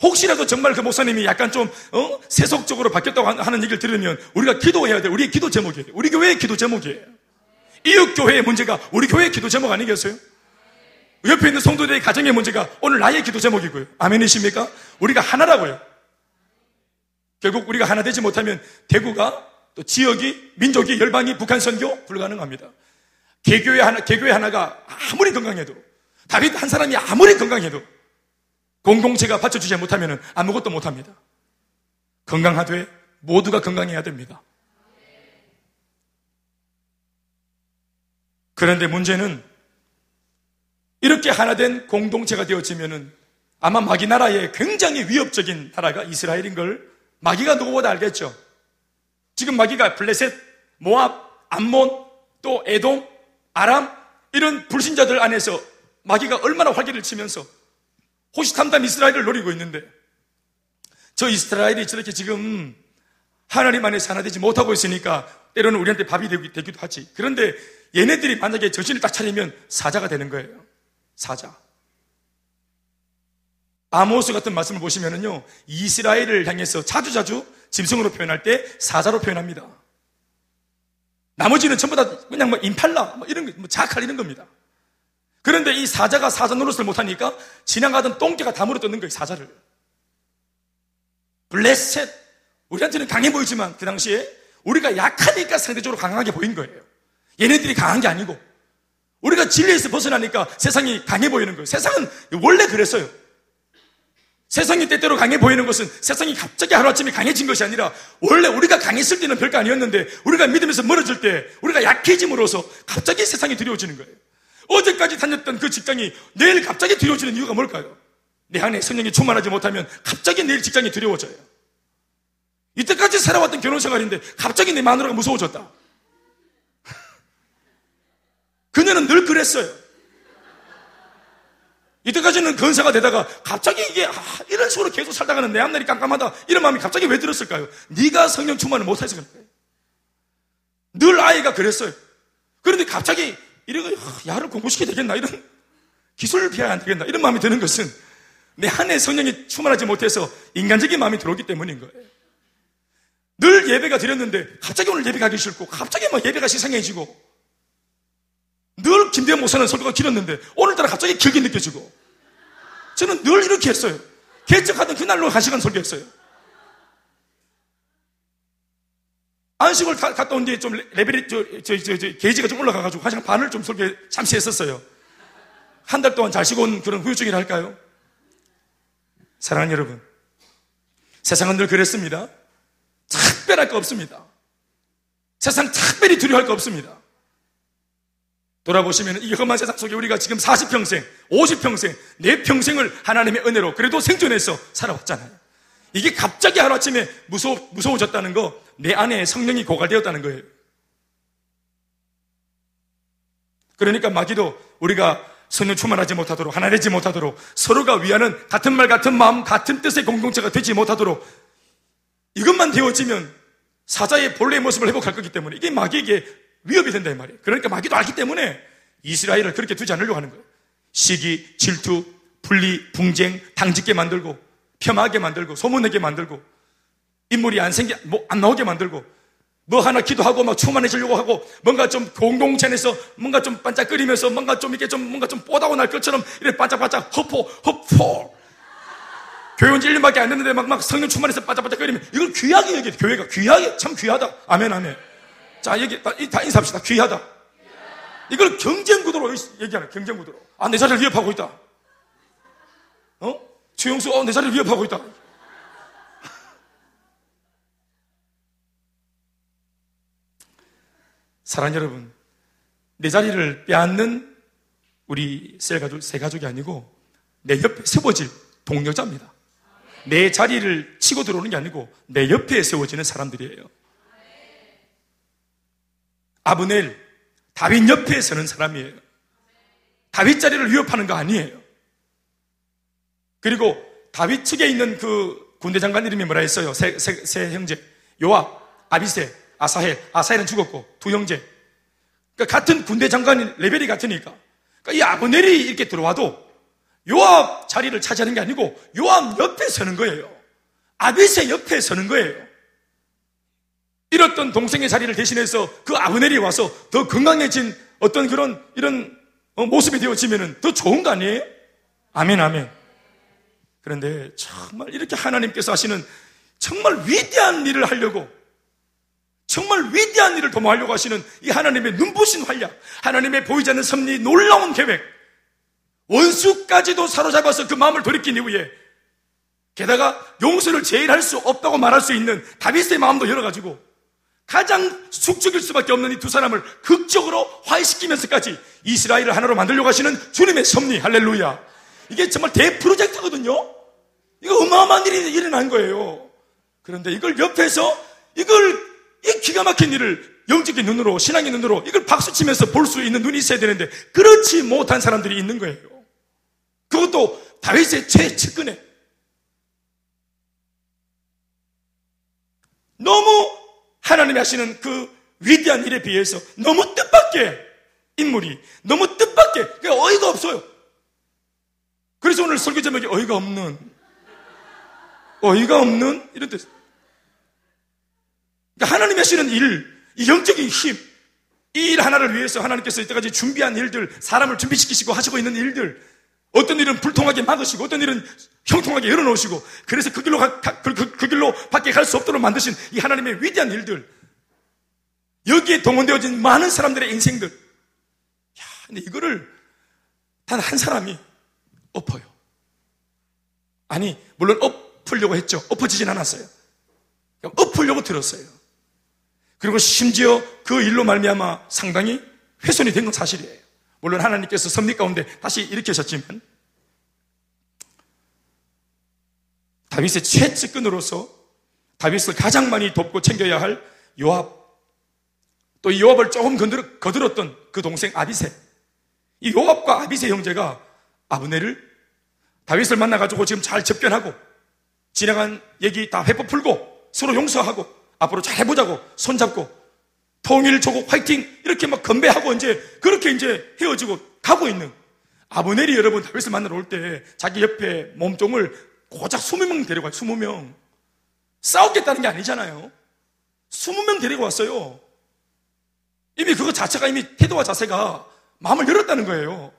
Speaker 1: 혹시라도 정말 그 목사님이 약간 좀 어? 세속적으로 바뀌었다고 하는 얘기를 들으면 우리가 기도해야 돼. 우리의 기도 제목이에요. 우리 교회의 기도 제목이에요. 이웃 교회의 문제가 우리 교회의 기도 제목 아니겠어요? 옆에 있는 성도들의 가정의 문제가 오늘 나의 기도 제목이고요. 아멘이십니까? 우리가 하나라고요. 결국 우리가 하나 되지 못하면 대구가 또 지역이, 민족이, 열방이 북한 선교 불가능합니다. 개교회 하나, 개교회 하나가 아무리 건강해도, 다윗 한 사람이 아무리 건강해도, 공동체가 받쳐주지 못하면 아무것도 못합니다. 건강하되 모두가 건강해야 됩니다. 그런데 문제는 이렇게 하나 된 공동체가 되어지면은 아마 마귀 나라의 굉장히 위협적인 나라가 이스라엘인 걸 마귀가 누구보다 알겠죠. 지금 마귀가 블레셋, 모압, 암몬, 또 에돔, 아람 이런 불신자들 안에서 마귀가 얼마나 활기를 치면서 호시탐탐 이스라엘을 노리고 있는데 저 이스라엘이 저렇게 지금 하나님 안에 하나 되지 못하고 있으니까 때로는 우리한테 밥이 되기도 하지. 그런데 얘네들이 만약에 정신을 딱 차리면 사자가 되는 거예요. 사자. 아모스 같은 말씀을 보시면은요, 이스라엘을 향해서 자주자주 짐승으로 표현할 때 사자로 표현합니다. 나머지는 전부 다 그냥 뭐 임팔라, 뭐 이런, 뭐 자칼 이런 겁니다. 그런데 이 사자가 사자 노릇을 못하니까 지나가던 똥개가 다 물어뜯는 거예요, 사자를. 블레셋. 우리한테는 강해 보이지만 그 당시에 우리가 약하니까 상대적으로 강하게 보인 거예요. 얘네들이 강한 게 아니고. 우리가 진리에서 벗어나니까 세상이 강해 보이는 거예요. 세상은 원래 그랬어요. 세상이 때때로 강해 보이는 것은 세상이 갑자기 하루아침에 강해진 것이 아니라 원래 우리가 강했을 때는 별거 아니었는데 우리가 믿음에서 멀어질 때 우리가 약해짐으로써 갑자기 세상이 두려워지는 거예요. 어제까지 다녔던 그 직장이 내일 갑자기 두려워지는 이유가 뭘까요? 내 안에 성령이 충만하지 못하면 갑자기 내일 직장이 두려워져요. 이때까지 살아왔던 결혼 생활인데 갑자기 내 마누라가 무서워졌다. 그녀는 늘 그랬어요. 이때까지는 건사가 되다가 갑자기 이게 아, 이런 식으로 계속 살다가는 내 앞날이 깜깜하다 이런 마음이 갑자기 왜 들었을까요? 네가 성령 충만을 못해서 그럴 거예요. 늘 아이가 그랬어요. 그런데 갑자기 이러고 아, 야를 공부시켜야 되겠나 이런 기술을 피해야 안 되겠나 이런 마음이 드는 것은 내 안에 성령이 충만하지 못해서 인간적인 마음이 들어오기 때문인 거예요. 늘 예배가 드렸는데 갑자기 오늘 예배 가기 싫고 갑자기 뭐 예배가 시상해지고 늘 김대현 목사는 설교가 길었는데 오늘따라 갑자기 길게 느껴지고 저는 늘 이렇게 했어요. 개척하던 그날로 한 시간 설교했어요. 안식을 가, 갔다 온 뒤에 좀 레벨이, 저, 저, 저, 저, 게이지가 좀 올라가가지고 한 시간 반을 좀 설교 잠시 했었어요. 한 달 동안 잘 쉬고 온 그런 후유증이라 할까요? 사랑하는 여러분. 세상은 늘 그랬습니다. 특별할 거 없습니다. 세상 특별히 두려워할 거 없습니다. 돌아보시면 이 험한 세상 속에 우리가 지금 40평생, 50평생, 내 평생을 하나님의 은혜로 그래도 생존해서 살아왔잖아요. 이게 갑자기 하루아침에 무서워, 무서워졌다는 거, 내 안에 성령이 고갈되었다는 거예요. 그러니까 마귀도 우리가 성령 충만하지 못하도록, 하나 되지 못하도록, 서로가 위하는 같은 말, 같은 마음, 같은 뜻의 공동체가 되지 못하도록, 이것만 되어지면 사자의 본래의 모습을 회복할 거기 때문에 이게 마귀에게 위협이 된다 이 말이에요. 그러니까 마귀도 알기 때문에 이스라엘을 그렇게 두지 않으려고 하는 거예요. 시기, 질투, 분리, 분쟁, 당짓게 만들고 폄하게 만들고 소문내게 만들고 인물이 안 생겨 뭐 안 나오게 만들고 뭐 하나 기도하고 막 충만해지려고 하고 뭔가 좀 공동체 내서 뭔가 좀 반짝거리면서 뭔가 좀 이렇게 좀 뭔가 좀 뽀다고 날 것처럼 이렇게 반짝반짝 허포 허포 교회 온 지 1년밖에 안 됐는데 막, 막 성령 충만해서 반짝반짝거리면 이걸 귀하게 얘기해 교회가 귀하게 참 귀하다 아멘 아멘 자, 얘기, 다 인사합시다. 귀하다. 이걸 경쟁구도로 얘기하는 경쟁구도로. 아, 내 자리를 위협하고 있다. 어? 최영수, 어, 내 자리를 위협하고 있다. 사랑 여러분, 내 자리를 빼앗는 우리 세 가족, 세 가족이 아니고 내 옆에 세워질 동료자입니다. 내 자리를 치고 들어오는 게 아니고 내 옆에 세워지는 사람들이에요. 아브넬, 다윗 옆에 서는 사람이에요. 다윗 자리를 위협하는 거 아니에요. 그리고 다윗 측에 있는 그 군대 장관 이름이 뭐라 했어요? 세, 세, 세 형제. 요압, 아비세, 아사헬. 아사헬은 죽었고, 두 형제. 그러니까 같은 군대 장관 레벨이 같으니까. 그러니까 이 아브넬이 이렇게 들어와도 요압 자리를 차지하는 게 아니고 요압 옆에 서는 거예요. 아비세 옆에 서는 거예요. 잃었던 동생의 자리를 대신해서 그 아브넬이 와서 더 건강해진 어떤 그런 이런 어, 모습이 되어지면 더 좋은 거 아니에요? 아멘, 아멘. 그런데 정말 이렇게 하나님께서 하시는 정말 위대한 일을 하려고 정말 위대한 일을 도모하려고 하시는 이 하나님의 눈부신 활약, 하나님의 보이지 않는 섭리, 놀라운 계획, 원수까지도 사로잡아서 그 마음을 돌이킨 이후에 게다가 용서를 제일 할 수 없다고 말할 수 있는 다윗의 마음도 열어가지고 가장 숙적일 수밖에 없는 이 두 사람을 극적으로 화해시키면서까지 이스라엘을 하나로 만들려고 하시는 주님의 섭리, 할렐루야. 이게 정말 대프로젝트거든요? 이거 어마어마한 일이 일어난 거예요. 그런데 이걸 옆에서 이걸, 이 기가 막힌 일을 영적인 눈으로, 신앙의 눈으로 이걸 박수 치면서 볼 수 있는 눈이 있어야 되는데 그렇지 못한 사람들이 있는 거예요. 그것도 다윗의 최측근에 너무 하나님이 하시는 그 위대한 일에 비해서 너무 뜻밖의 인물이 너무 뜻밖의 어이가 없어요. 그래서 오늘 설교 제목이 어이가 없는 어이가 없는 이런 뜻. 그러니까 하나님이 하시는 일, 이 영적인 힘, 이 일 하나를 위해서 하나님께서 이때까지 준비한 일들, 사람을 준비시키시고 하시고 있는 일들, 어떤 일은 불통하게 막으시고 어떤 일은 형통하게 열어놓으시고 그래서 그 길로 가, 그, 그, 그 길로 밖에 갈 수 없도록 만드신 이 하나님의 위대한 일들. 여기에 동원되어진 많은 사람들의 인생들. 야, 근데 이거를 단 한 사람이 엎어요. 아니 물론 엎으려고 했죠. 엎어지진 않았어요. 엎으려고 들었어요. 그리고 심지어 그 일로 말미암아 상당히 훼손이 된 건 사실이에요. 물론 하나님께서 섭리 가운데 다시 일으키셨지만 다윗의 최측근으로서 다윗을 가장 많이 돕고 챙겨야 할 요압 또 요압을 조금 거들었던 그 동생 아비세. 이 요압과 아비세 형제가 아브네를 다윗을 만나가지고 지금 잘 접견하고 지나간 얘기 다 회포 풀고 서로 용서하고 앞으로 잘 해보자고 손잡고 통일 조국 화이팅! 이렇게 막 건배하고 이제 그렇게 이제 헤어지고 가고 있는 아브넬이 여러분 다윗을 만나러 올 때 자기 옆에 몸종을 고작 20명 데리고 와요. 20명. 싸우겠다는 게 아니잖아요. 20명 데리고 왔어요. 이미 그거 자체가 이미 태도와 자세가 마음을 열었다는 거예요.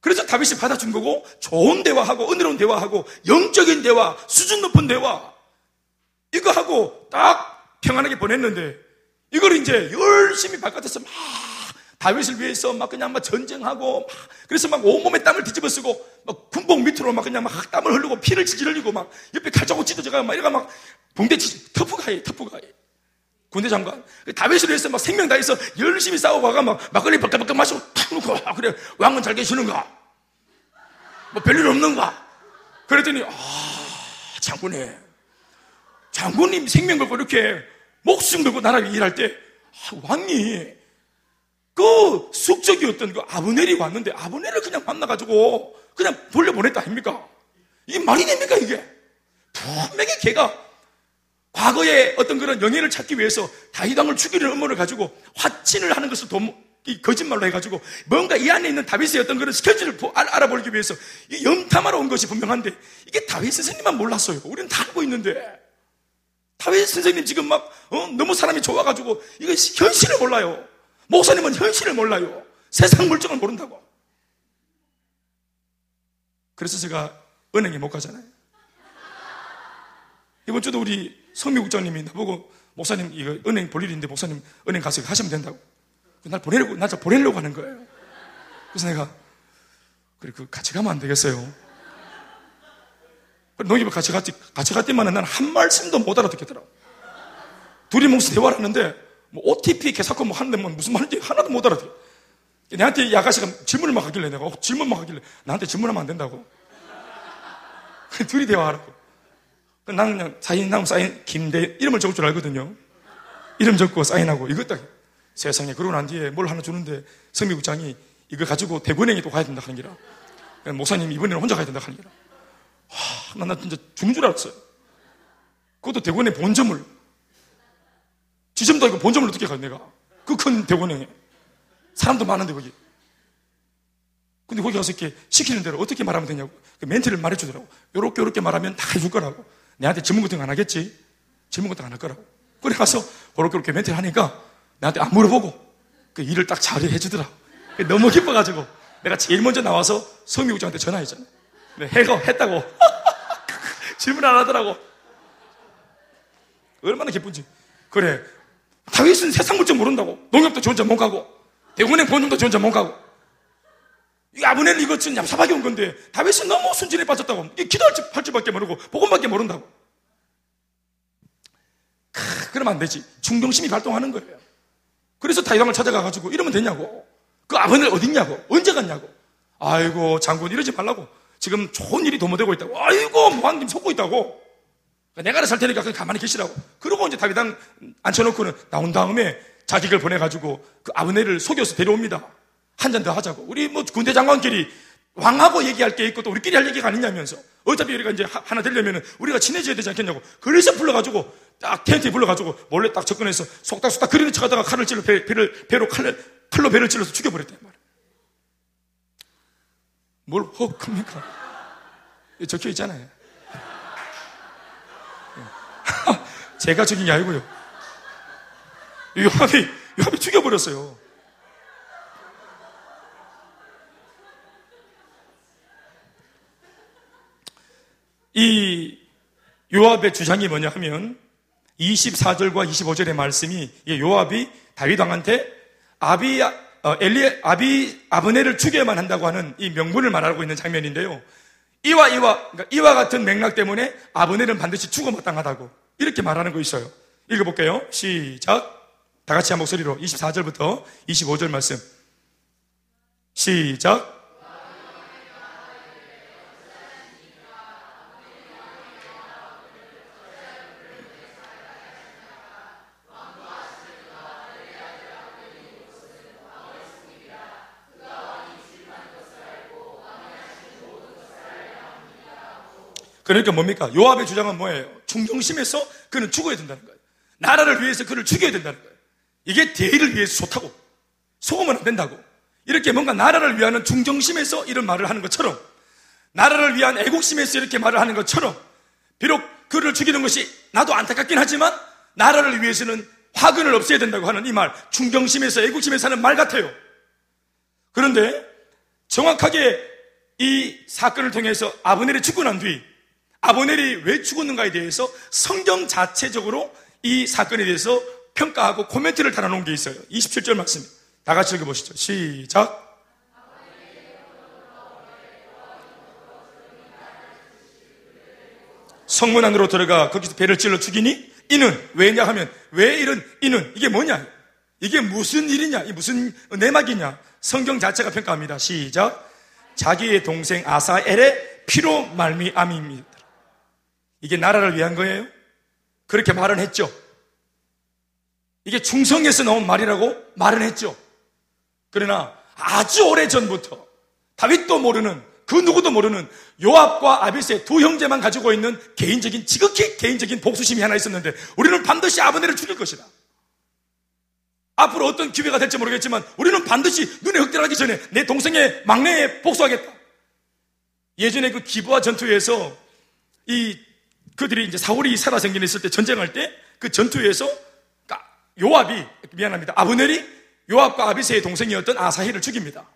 Speaker 1: 그래서 다윗이 받아준 거고 좋은 대화하고 은혜로운 대화하고 영적인 대화, 수준 높은 대화 이거 하고 딱 평안하게 보냈는데 이걸 이제 열심히 바깥에서 막 다윗을 위해서 막 그냥 막 전쟁하고 막 그래서 막 온몸에 땀을 뒤집어 쓰고 막 군복 밑으로 막 그냥 막 땀을 흘리고 피를 질질 흘리고 막 옆에 칼자국 찢어져가 막 이래가 막 붕대 터프가해 터프가해 군대 장관. 그 다윗을 위해서 막 생명 다해서 열심히 싸우고 와가 막 막걸리 밖에밖에 마시고 탁 놓고 아, 그래 왕은 잘 계시는가? 뭐 별일 없는가? 그랬더니 아 장군님 장군님 생명 걸고 이렇게 목숨 걸고 나라를 일할 때 아, 왕이 그 숙적이었던 그 아브넬이 왔는데 아브넬을 그냥 만나가지고 그냥 돌려보냈다 아닙니까? 이게 말이 됩니까 이게? 분명히 걔가 과거에 어떤 그런 영예를 찾기 위해서 다윗왕을 죽이는 음모를 가지고 화친을 하는 것을 도, 거짓말로 해가지고 뭔가 이 안에 있는 다윗의 어떤 그런 스케줄을 알아보기 위해서 염탐하러 온 것이 분명한데 이게 다윗 선생님만 몰랐어요. 우리는 다 알고 있는데 다윗 선생님 지금 막 어? 너무 사람이 좋아가지고 이거 현실을 몰라요. 목사님은 현실을 몰라요. 세상 물정을 모른다고. 그래서 제가 은행에 못 가잖아요. 이번 주도 우리 성미국장님이 나보고 목사님 이거 은행 볼 일인데 목사님 은행 가서 하시면 된다고. 날 보내려고 날 보내려고 하는 거예요. 그래서 내가 그래 그 같이 가면 안 되겠어요. 농협에 같이 갔지 같이 갔더만은 나는 한 말씀도 못 알아듣겠더라고. 둘이 뭉쳐 대화를 하는데 뭐 OTP 개사건 뭐 하는데 뭐 무슨 말인지 하나도 못 알아듣게. 내한테 이 아가씨가 질문을 막 하길래 내가 어, 질문 막 하길래 나한테 질문하면 안 된다고. 둘이 대화하라고. 나는 그냥 사인하고 사인, 김대, 이름을 적을 줄 알거든요. 이름 적고 사인하고, 이것 딱, 세상에, 그러고 난 뒤에 뭘 하나 주는데, 성미국장이 이거 가지고 대구은행에 또 가야 된다 하는 기라. 목사님 이번에는 혼자 가야 된다 하는 기라. 하, 나, 나 진짜 죽는 줄 알았어요. 그것도 대구은행 본점을. 지점도 아니고 본점을 어떻게 가, 내가. 그 큰 대구은행에. 사람도 많은데, 거기. 근데 거기 가서 이렇게 시키는 대로 어떻게 말하면 되냐고. 그 멘트를 말해주더라고. 요렇게, 요렇게 말하면 다 해줄 거라고. 내한테 질문 같은 거 안 하겠지? 질문 같은 거 안 할 거라고. 그래 가서 그렇게 그렇게 멘트를 하니까 나한테 안 물어보고 그 일을 딱 잘 해주더라. 너무 기뻐가지고 내가 제일 먼저 나와서 성미국장한테 전화했잖아. 네, 해고 했다고. 질문 안 하더라고. 얼마나 기쁜지. 그래. 다윗은 세상 물정 모른다고. 농협도 저 혼자 못 가고. 대구은행 본점도 저 혼자 못 가고. 이 아브넬 이거 진 얍삽하게 온 건데 다윗은 너무 순진에 빠졌다고. 기도할 줄, 할 줄밖에 모르고 복음밖에 모른다고. 크, 그러면 안 되지. 충동심이 발동하는 거예요. 그래서 다윗왕을 찾아가가지고 이러면 되냐고. 그 아브넬 어딨냐고. 언제 갔냐고. 아이고 장군 이러지 말라고. 지금 좋은 일이 도모되고 있다고. 아이고 무한님 속고 있다고 내가 알아서 할 테니까 그냥 가만히 계시라고 그러고 이제 다윗왕 앉혀놓고는 나온 다음에 자기를 보내가지고 그 아브넬을 속여서 데려옵니다 한 잔 더 하자고. 우리 뭐 군대 장관끼리 왕하고 얘기할 게 있고 또 우리끼리 할 얘기가 아니냐면서. 어차피 우리가 이제 하나 되려면 우리가 친해져야 되지 않겠냐고. 그래서 불러가지고 딱 텐트에 불러가지고 몰래 딱 접근해서 속닥속닥 그리는 척 하다가 칼을 찔러 배, 를 배로 칼, 칼로 배를 찔러서 죽여버렸단. 뭘 혹합니까? 적혀 있잖아요. 제가 적인 게 아니고요. 요압이, 요압이 죽여버렸어요. 이 요압의 주장이 뭐냐 하면 24절과 25절의 말씀이 요압이 다윗 왕한테 아비 어, 엘리 아비 아브네를 죽여야만 한다고 하는 이 명분을 말하고 있는 장면인데요. 이와 이와 그러니까 이와 같은 맥락 때문에 아브넬은 반드시 죽어 마땅하다고 이렇게 말하는 거 있어요. 읽어볼게요. 시작. 다 같이 한 목소리로 24절부터 25절 말씀. 시작. 그러니까 뭡니까? 요압의 주장은 뭐예요? 충정심에서 그는 죽어야 된다는 거예요. 나라를 위해서 그를 죽여야 된다는 거예요. 이게 대의를 위해서 좋다고. 속으면 안 된다고. 이렇게 뭔가 나라를 위하는 충정심에서 이런 말을 하는 것처럼 나라를 위한 애국심에서 이렇게 말을 하는 것처럼 비록 그를 죽이는 것이 나도 안타깝긴 하지만 나라를 위해서는 화근을 없애야 된다고 하는 이 말, 충정심에서 애국심에서 하는 말 같아요. 그런데 정확하게 이 사건을 통해서 아브넬이 죽고 난 뒤 아보넬이 왜 죽었는가에 대해서 성경 자체적으로 이 사건에 대해서 평가하고 코멘트를 달아놓은 게 있어요. 27절 말씀. 다 같이 읽어보시죠. 시작. 성문 안으로 들어가 거기서 배를 찔러 죽이니 이는 왜냐 하면 왜 이런 이는 이게 뭐냐? 이게 무슨 일이냐? 이 무슨 내막이냐? 성경 자체가 평가합니다. 시작. 자기의 동생 아사엘의 피로 말미암입니다. 이게 나라를 위한 거예요? 그렇게 말은 했죠. 이게 충성에서 나온 말이라고 말은 했죠. 그러나 아주 오래 전부터 다윗도 모르는 그 누구도 모르는 요압과 아비세 두 형제만 가지고 있는 개인적인 지극히 개인적인 복수심이 하나 있었는데 우리는 반드시 아버네를 죽일 것이다. 앞으로 어떤 기회가 될지 모르겠지만 우리는 반드시 눈에 흑들하기 전에 내 동생의 막내에 복수하겠다. 예전에 그 기부와 전투에서 이 그들이 이제 사울이 살아생긴 있을 때 전쟁할 때 그 전투에서 그러니까 요압이 미안합니다. 아브넬이 요압과 아비세의 동생이었던 아사힐을 죽입니다.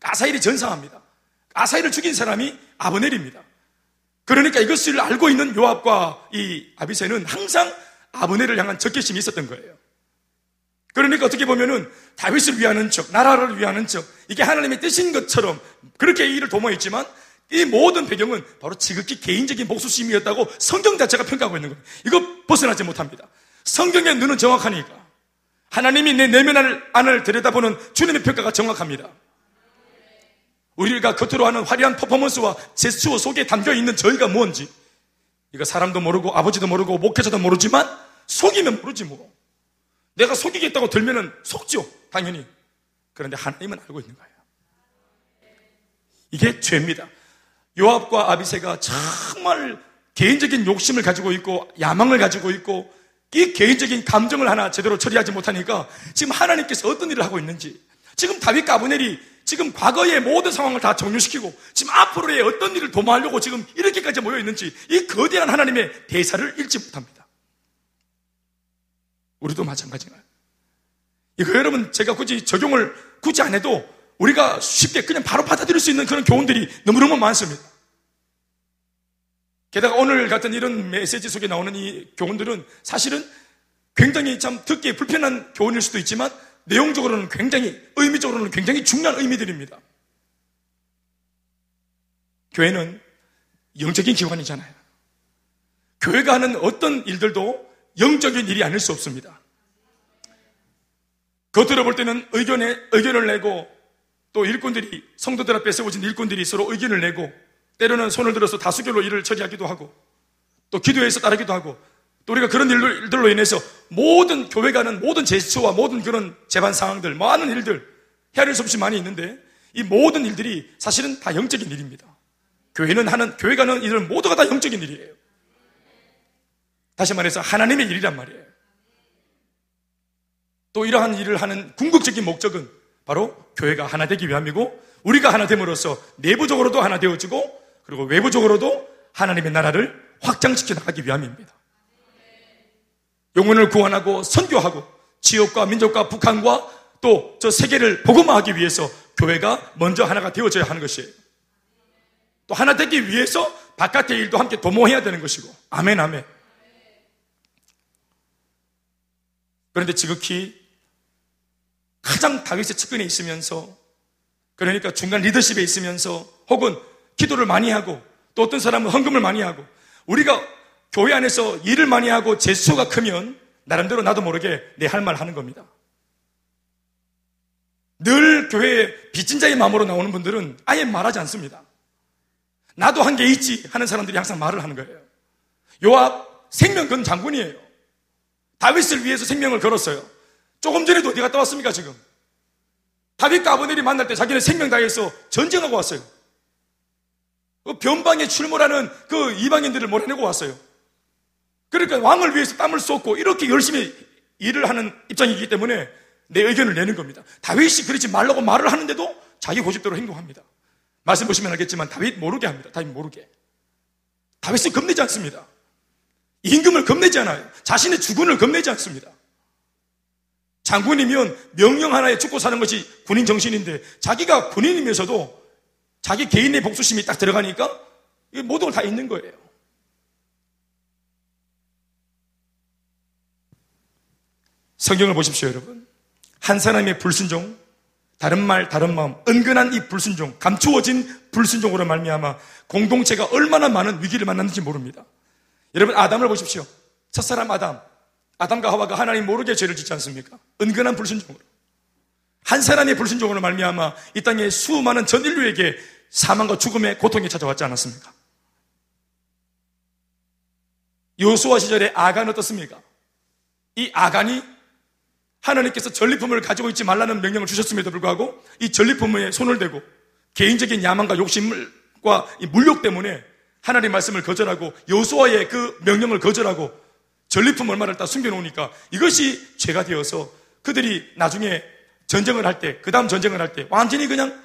Speaker 1: 아사힐이 전사합니다. 아사힐을 죽인 사람이 아브넬입니다. 그러니까 이것을 알고 있는 요압과 이 아비세는 항상 아브넬을 향한 적개심이 있었던 거예요. 그러니까 어떻게 보면은 다윗을 위하는 척, 나라를 위하는 척, 이게 하나님의 뜻인 것처럼 그렇게 일을 도모했지만 이 모든 배경은 바로 지극히 개인적인 복수심이었다고 성경 자체가 평가하고 있는 거예요. 이거 벗어나지 못합니다. 성경의 눈은 정확하니까. 하나님이 내 내면 안을 들여다보는 주님의 평가가 정확합니다. 우리가 겉으로 하는 화려한 퍼포먼스와 제스처 속에 담겨 있는 저희가 뭔지 이거 사람도 모르고 아버지도 모르고 목회자도 모르지만 속이면 모르지 뭐. 내가 속이겠다고 들면은 속죠. 당연히. 그런데 하나님은 알고 있는 거예요. 이게 죄입니다. 요압과 아비세가 정말 개인적인 욕심을 가지고 있고 야망을 가지고 있고 이 개인적인 감정을 하나 제대로 처리하지 못하니까 지금 하나님께서 어떤 일을 하고 있는지 지금 다윗과 아브넬이 지금 과거의 모든 상황을 다 정리시키고 지금 앞으로의 어떤 일을 도모하려고 지금 이렇게까지 모여 있는지 이 거대한 하나님의 대사를 읽지 못합니다. 우리도 마찬가지인가요? 이거 여러분 제가 굳이 적용을 굳이 안 해도 우리가 쉽게 그냥 바로 받아들일 수 있는 그런 교훈들이 너무너무 많습니다. 게다가 오늘 같은 이런 메시지 속에 나오는 이 교훈들은 사실은 굉장히 참 듣기에 불편한 교훈일 수도 있지만 내용적으로는 굉장히, 의미적으로는 굉장히 중요한 의미들입니다. 교회는 영적인 기관이잖아요. 교회가 하는 어떤 일들도 영적인 일이 아닐 수 없습니다. 겉으로 볼 때는 의견에, 의견을 내고 또 일꾼들이 성도들 앞에 세워진 일꾼들이 서로 의견을 내고 때로는 손을 들어서 다수결로 일을 처리하기도 하고 또 기도해서 따르기도 하고 또 우리가 그런 일들로 인해서 모든 교회가 하는 모든 제스처와 모든 그런 재반 상황들 많은 일들 헤아릴 수 없이 많이 있는데 이 모든 일들이 사실은 다 영적인 일입니다. 교회는 하는 교회가 하는 일은 모두가 다 영적인 일이에요. 다시 말해서 하나님의 일이란 말이에요. 또 이러한 일을 하는 궁극적인 목적은 바로 교회가 하나 되기 위함이고 우리가 하나 됨으로써 내부적으로도 하나 되어지고 그리고 외부적으로도 하나님의 나라를 확장시켜 나가기 위함입니다. 영혼을 구원하고 선교하고 지역과 민족과 북한과 또 저 세계를 복음화하기 위해서 교회가 먼저 하나가 되어져야 하는 것이에요. 또 하나 되기 위해서 바깥의 일도 함께 도모해야 되는 것이고. 아멘, 아멘. 그런데 지극히 가장 다윗의 측근에 있으면서 그러니까 중간 리더십에 있으면서 혹은 기도를 많이 하고 또 어떤 사람은 헌금을 많이 하고 우리가 교회 안에서 일을 많이 하고 제수가 크면 나름대로 나도 모르게 내 할 말 하는 겁니다. 늘 교회에 빚진 자의 마음으로 나오는 분들은 아예 말하지 않습니다. 나도 한 게 있지 하는 사람들이 항상 말을 하는 거예요. 요압 생명 건 장군이에요. 다윗을 위해서 생명을 걸었어요. 조금 전에도 어디 갔다 왔습니까, 지금? 다윗과 아버넬이 만날 때 자기는 생명 다해서 전쟁하고 왔어요. 그 변방에 출몰하는 그 이방인들을 몰아내고 왔어요. 그러니까 왕을 위해서 땀을 쏟고 이렇게 열심히 일을 하는 입장이기 때문에 내 의견을 내는 겁니다. 다윗이 그러지 말라고 말을 하는데도 자기 고집대로 행동합니다. 말씀 보시면 알겠지만 다윗 모르게 합니다. 다윗 모르게. 다윗은 겁내지 않습니다. 임금을 겁내지 않아요. 자신의 주군을 겁내지 않습니다. 장군이면 명령 하나에 죽고 사는 것이 군인 정신인데 자기가 군인이면서도 자기 개인의 복수심이 딱 들어가니까 모든 걸 다 있는 거예요. 성경을 보십시오, 여러분. 한 사람의 불순종, 다른 말, 다른 마음, 은근한 이 불순종, 감추어진 불순종으로 말미암아 공동체가 얼마나 많은 위기를 만났는지 모릅니다. 여러분 아담을 보십시오. 첫 사람 아담 아담과 하와가 하나님 모르게 죄를 짓지 않습니까? 은근한 불순종으로. 한 사람의 불순종으로 말미암아 이 땅에 수많은 전 인류에게 사망과 죽음의 고통이 찾아왔지 않았습니까? 요수와 시절에 아간 어떻습니까? 이 아간이 하나님께서 전리품을 가지고 있지 말라는 명령을 주셨음에도 불구하고 이 전리품에 손을 대고 개인적인 야망과 욕심과 물욕 때문에 하나님 말씀을 거절하고 여수와의 그 명령을 거절하고 전리품 얼마를 다 숨겨놓으니까 이것이 죄가 되어서 그들이 나중에 전쟁을 할 때, 그 다음 전쟁을 할 때 완전히 그냥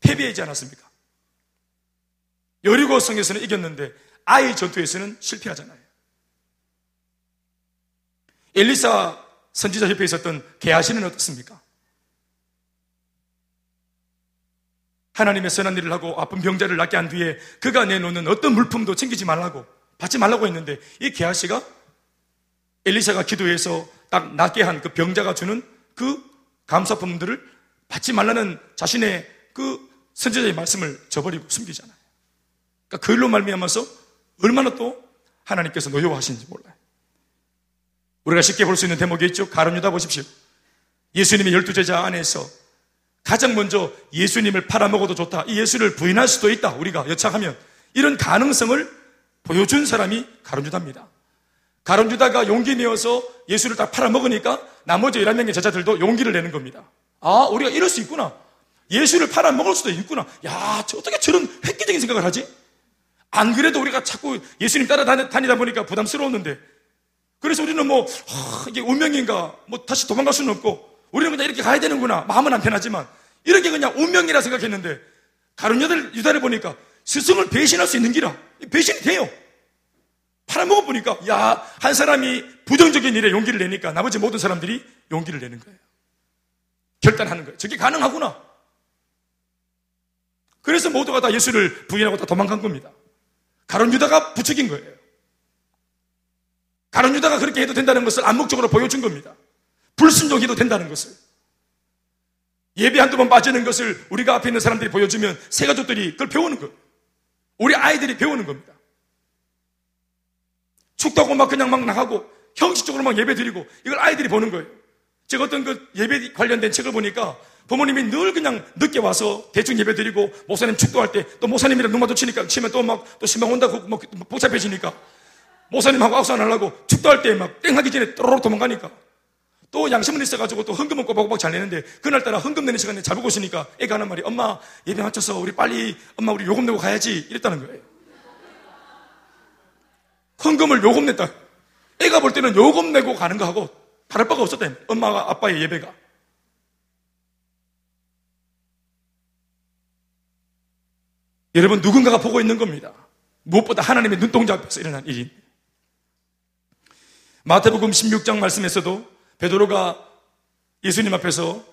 Speaker 1: 패배하지 않았습니까? 여리고 성에서는 이겼는데 아이 전투에서는 실패하잖아요. 엘리사 선지자 옆에 있었던 개하시는 어떻습니까? 하나님의 선한 일을 하고 아픈 병자를 낫게 한 뒤에 그가 내놓는 어떤 물품도 챙기지 말라고 받지 말라고 했는데 이 개하시가 엘리사가 기도해서 딱 낫게 한 그 병자가 주는 그 감사품들을 받지 말라는 자신의 그 선지자의 말씀을 저버리고 숨기잖아요. 그러니까 그 일로 말미암아서 얼마나 또 하나님께서 노여워하시는지 몰라요. 우리가 쉽게 볼 수 있는 대목이 있죠. 가룟유다 보십시오. 예수님의 열두 제자 안에서 가장 먼저 예수님을 팔아먹어도 좋다. 이 예수를 부인할 수도 있다. 우리가 여차하면 이런 가능성을 보여준 사람이 가룟유다입니다. 가룟유다가 용기 내어서 예수를 다 팔아먹으니까 나머지 11명의 제자들도 용기를 내는 겁니다. 아, 우리가 이럴 수 있구나. 예수를 팔아먹을 수도 있구나. 야, 어떻게 저런 획기적인 생각을 하지? 안 그래도 우리가 자꾸 예수님 따라다니다 보니까 부담스러웠는데 그래서 우리는 뭐 아, 이게 운명인가 뭐 다시 도망갈 수는 없고 우리는 그냥 이렇게 가야 되는구나 마음은 안 편하지만 이렇게 그냥 운명이라 생각했는데 가룟 여들 유다를 보니까 스승을 배신할 수 있는 기라 배신이 돼요. 팔아먹어 보니까 야 한 사람이 부정적인 일에 용기를 내니까 나머지 모든 사람들이 용기를 내는 거예요. 결단하는 거예요. 저게 가능하구나. 그래서 모두가 다 예수를 부인하고 다 도망간 겁니다. 가론 유다가 부추긴 거예요. 가론 유다가 그렇게 해도 된다는 것을 암묵적으로 보여준 겁니다. 불순종해도 된다는 것을. 예배 한두 번 빠지는 것을 우리가 앞에 있는 사람들이 보여주면 새 가족들이 그걸 배우는 거예요. 우리 아이들이 배우는 겁니다. 축도하고 막 그냥 막 나가고 형식적으로 막 예배 드리고 이걸 아이들이 보는 거예요. 제가 어떤 그 예배 관련된 책을 보니까 부모님이 늘 그냥 늦게 와서 대충 예배 드리고 목사님 축도할 때 또 목사님이랑 눈 마주치니까 치면 또 막 또 신방 온다고 막 복잡해지니까 목사님하고 악수 안 하려고 축도할 때 막 땡 하기 전에 또로록 도망가니까 또 양심은 있어가지고 또 헌금은 꼬박꼬박 잘 내는데 그날따라 헌금 내는 시간에 잘 보고 있으니까 애가 하는 말이 엄마 예배 맞춰서 우리 빨리 엄마 우리 요금 내고 가야지 이랬다는 거예요. 헌금을 요금 냈다. 애가 볼 때는 요금 내고 가는 거 하고 다를 바가 없었다. 엄마가 아빠의 예배가. 여러분 누군가가 보고 있는 겁니다. 무엇보다 하나님의 눈동자 앞에서 일어난 일인. 마태복음 16장 말씀에서도 베드로가 예수님 앞에서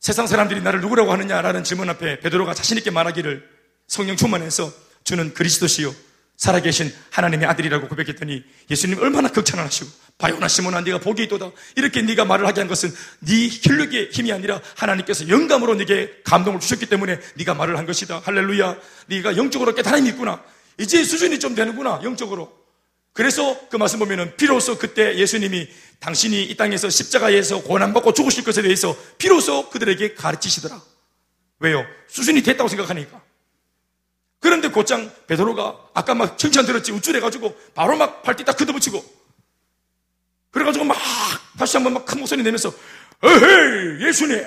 Speaker 1: 세상 사람들이 나를 누구라고 하느냐라는 질문 앞에 베드로가 자신 있게 말하기를 성령 충만해서 주는 그리스도시요 살아계신 하나님의 아들이라고 고백했더니 예수님 얼마나 극찬하시고 바요나 시몬아 네가 복이 있도다. 이렇게 네가 말을 하게 한 것은 네 혈력의 힘이 아니라 하나님께서 영감으로 네게 감동을 주셨기 때문에 네가 말을 한 것이다. 할렐루야. 네가 영적으로 깨달음이 있구나. 이제 수준이 좀 되는구나 영적으로. 그래서 그 말씀 보면은 비로소 그때 예수님이 당신이 이 땅에서 십자가에서 고난받고 죽으실 것에 대해서 비로소 그들에게 가르치시더라. 왜요? 수준이 됐다고 생각하니까 그런데 곧장 베드로가 아까 막 칭찬 들었지 우쭐해가지고 바로 막 발뒤 딱 걷어붙이고. 그래가지고 막 다시 한번 막 큰 목소리 내면서 어헤이 예수님!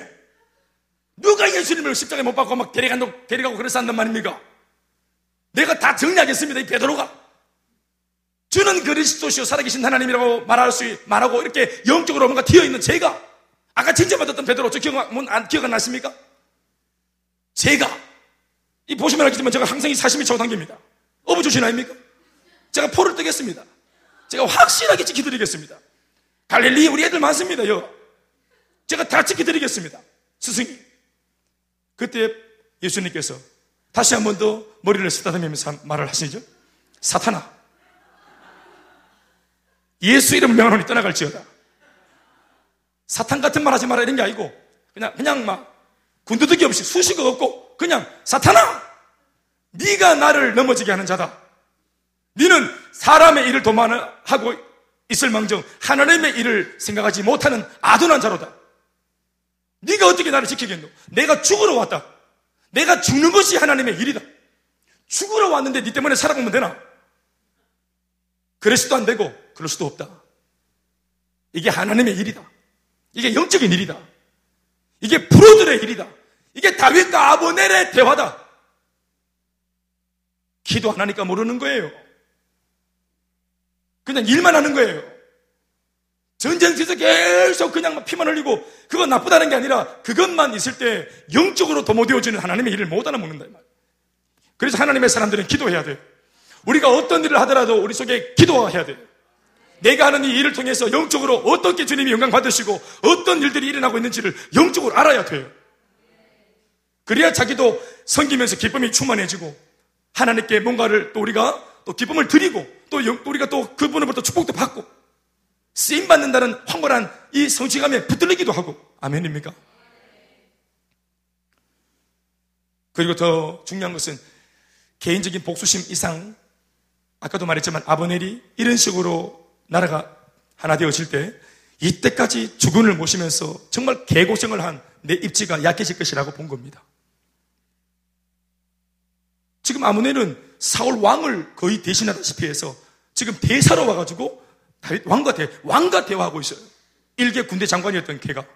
Speaker 1: 누가 예수님을 십자가에 못 박고 막 데려간다고, 데려가고 한단 말입니까? 내가 다 정리하겠습니다 이 베드로가. 주는 그리스도시요 살아계신 하나님이라고 말할 수 말하고 이렇게 영적으로 뭔가 튀어 있는 제가. 아까 칭찬받았던 베드로 저 기억, 안, 기억 안 나십니까? 제가 이 보시면 알겠지만 제가 항상 이 사심이 저당깁니다. 어부 주신 아닙니까? 제가 포를 뜨겠습니다. 제가 확실하게 지켜드리겠습니다. 갈릴리 우리 애들 많습니다 요. 제가 다 지켜드리겠습니다. 스승이. 그때 예수님께서 다시 한 번 더 머리를 쓰다듬으면서 말을 하시죠. 사탄아. 예수 이름 명하노니 떠나갈지어다. 사탄 같은 말 하지 마라 이런 게 아니고 그냥 그냥 막 군두둑이 없이 수식어 없고 그냥 사탄아 네가 나를 넘어지게 하는 자다. 네는 사람의 일을 도만하고 있을 망정 하나님의 일을 생각하지 못하는 아둔한 자로다. 네가 어떻게 나를 지키겠노? 내가 죽으러 왔다. 내가 죽는 것이 하나님의 일이다. 죽으러 왔는데 네 때문에 살아보면 되나? 그럴 수도 안 되고 그럴 수도 없다. 이게 하나님의 일이다. 이게 영적인 일이다. 이게 프로들의 일이다. 이게 다윗과 아보넬의 대화다. 기도 안 하니까 모르는 거예요. 그냥 일만 하는 거예요. 전쟁에서 계속 그냥 피만 흘리고 그건 나쁘다는 게 아니라 그것만 있을 때 영적으로 도모되어지는 하나님의 일을 못 알아먹는다. 그래서 하나님의 사람들은 기도해야 돼요. 우리가 어떤 일을 하더라도 우리 속에 기도가 해야 돼요. 내가 하는 이 일을 통해서 영적으로 어떻게 주님이 영광 받으시고 어떤 일들이 일어나고 있는지를 영적으로 알아야 돼요. 그래야 자기도 섬기면서 기쁨이 충만해지고 하나님께 뭔가를 또 우리가 또 기쁨을 드리고 또 우리가 또 그분으로부터 축복도 받고 쓰임 받는다는 황홀한 이 성취감에 붙들리기도 하고 아멘입니까? 그리고 더 중요한 것은 개인적인 복수심 이상 아까도 말했지만 아버넬이 이런 식으로 나라가 하나 되어질 때 이때까지 주군을 모시면서 정말 개고생을 한 내 입지가 약해질 것이라고 본 겁니다. 지금 아무네는 사울 왕을 거의 대신하다시피 해서 지금 대사로 와가지고 왕과 대, 왕과 대화하고 있어요. 일개 군대 장관이었던 걔가.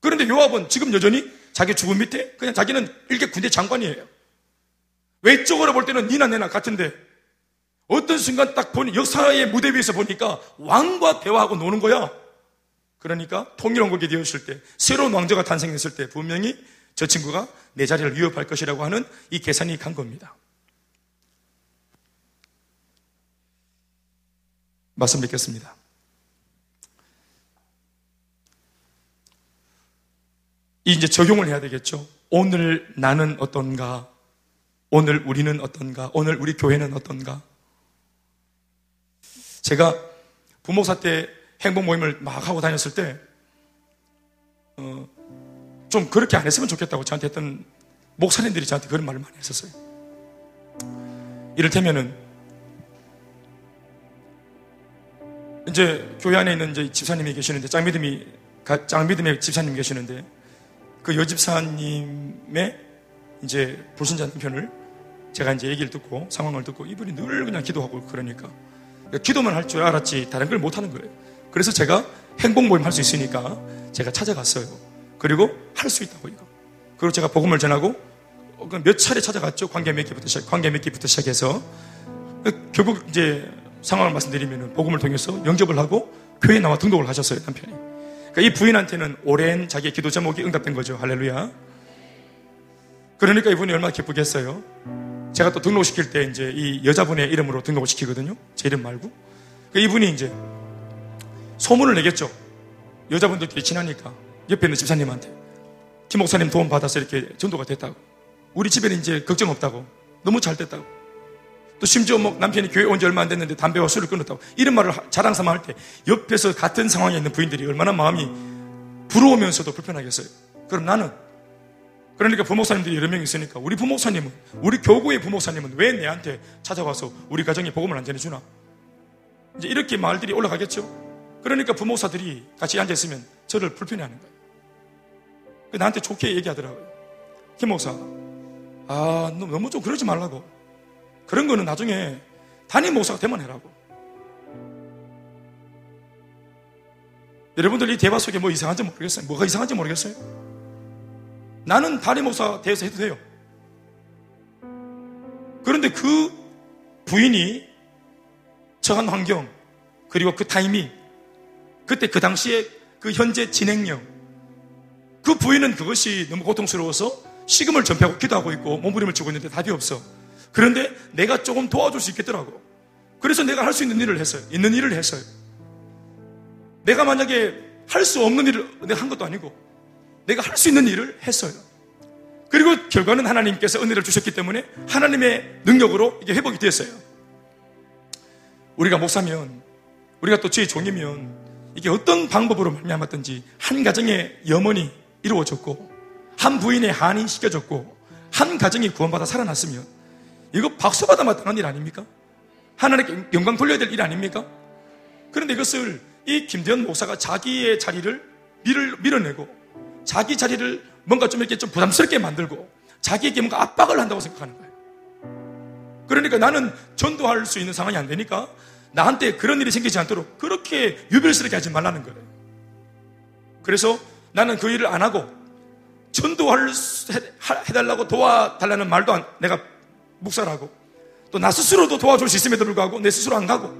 Speaker 1: 그런데 요압은 지금 여전히 자기 죽음 밑에 그냥 자기는 일개 군대 장관이에요. 외적으로 볼 때는 니나 내나 같은데 어떤 순간 딱 보니 역사의 무대 위에서 보니까 왕과 대화하고 노는 거야. 그러니까 통일왕국이 되었을 때 새로운 왕자가 탄생했을 때 분명히 저 친구가 내 자리를 위협할 것이라고 하는 이 계산이 간 겁니다. 말씀 드리겠습니다. 이제 적용을 해야 되겠죠. 오늘 나는 어떤가? 오늘 우리는 어떤가? 오늘 우리 교회는 어떤가? 제가 부목사 때 행복 모임을 막 하고 다녔을 때, 어, 좀 그렇게 안 했으면 좋겠다고 저한테 했던 목사님들이 저한테 그런 말을 많이 했었어요. 이를테면은, 이제 교회 안에 있는 이제 집사님이 계시는데, 짱믿음이, 짱믿음의 집사님이 계시는데, 그 여집사님의 이제 불신자 남편을 제가 이제 얘기를 듣고 상황을 듣고 이분이 늘 그냥 기도하고 그러니까 기도만 할 줄 알았지 다른 걸 못 하는 거예요. 그래서 제가 행복 모임 할 수 있으니까 제가 찾아갔어요. 그리고 할 수 있다고 이거. 그리고 제가 복음을 전하고 그몇 차례 찾아갔죠. 관계 맺기부터 시작, 관계 맺기부터 시작해서 결국 이제 상황을 말씀드리면 복음을 통해서 영접을 하고 교회에 나와 등록을 하셨어요 남편이. 그러니까 이 부인한테는 오랜 자기의 기도 제목이 응답된 거죠. 할렐루야. 그러니까 이분이 얼마나 기쁘겠어요. 제가 또 등록시킬 때 이제 이 여자분의 이름으로 등록을 시키거든요. 제 이름 말고. 그 이분이 이제 소문을 내겠죠. 여자분들끼리 친하니까 옆에 있는 집사님한테 김 목사님 도움 받아서 이렇게 전도가 됐다고. 우리 집에는 이제 걱정 없다고. 너무 잘 됐다고. 또 심지어 뭐 남편이 교회 온 지 얼마 안 됐는데 담배와 술을 끊었다고. 이런 말을 자랑 삼아 할 때 옆에서 같은 상황에 있는 부인들이 얼마나 마음이 부러우면서도 불편하겠어요. 그럼 나는 그러니까 부목사님들이 여러 명 있으니까 우리 부목사님은 우리 교구의 부목사님은 왜 내한테 찾아와서 우리 가정에 복음을 안 전해주나? 이제 이렇게 말들이 올라가겠죠. 그러니까 부목사들이 같이 앉아 있으면 저를 불편해하는 거예요. 나한테 좋게 얘기하더라고요. 김 목사, 아 너무 좀 그러지 말라고. 그런 거는 나중에 담임 목사가 되면 해라고. 여러분들 이 대화 속에 뭐 이상한지 모르겠어요. 뭐가 이상한지 모르겠어요. 나는 다리 목사 대해서 해도 돼요. 그런데 그 부인이 처한 환경, 그리고 그 타이밍, 그때 그 당시에 그 현재 진행력, 그 부인은 그것이 너무 고통스러워서 식음을 전폐하고 기도하고 있고 몸부림을 치고 있는데 답이 없어. 그런데 내가 조금 도와줄 수 있겠더라고. 그래서 내가 할 수 있는 일을 했어요. 있는 일을 했어요. 내가 만약에 할 수 없는 일을 내가 한 것도 아니고 내가 할 수 있는 일을 했어요. 그리고 결과는 하나님께서 은혜를 주셨기 때문에 하나님의 능력으로 이게 회복이 됐어요. 우리가 목사면, 우리가 또 주의 종이면 이게 어떤 방법으로 말미암았든지 한 가정의 염원이 이루어졌고 한 부인의 한이 시켜졌고 한 가정이 구원받아 살아났으면 이거 박수받아 마땅한 일 아닙니까? 하나님께 영광 돌려야 될 일 아닙니까? 그런데 이것을 이 김대현 목사가 자기의 자리를 밀을, 밀어내고 자기 자리를 뭔가 좀 이렇게 좀 부담스럽게 만들고 자기에게 뭔가 압박을 한다고 생각하는 거예요. 그러니까 나는 전도할 수 있는 상황이 안 되니까 나한테 그런 일이 생기지 않도록 그렇게 유별스럽게 하지 말라는 거예요. 그래서 나는 그 일을 안 하고 전도할 해달라고 도와달라는 말도 안, 내가 묵살하고 또 나 스스로도 도와줄 수 있음에도 불구하고 내 스스로 안 가고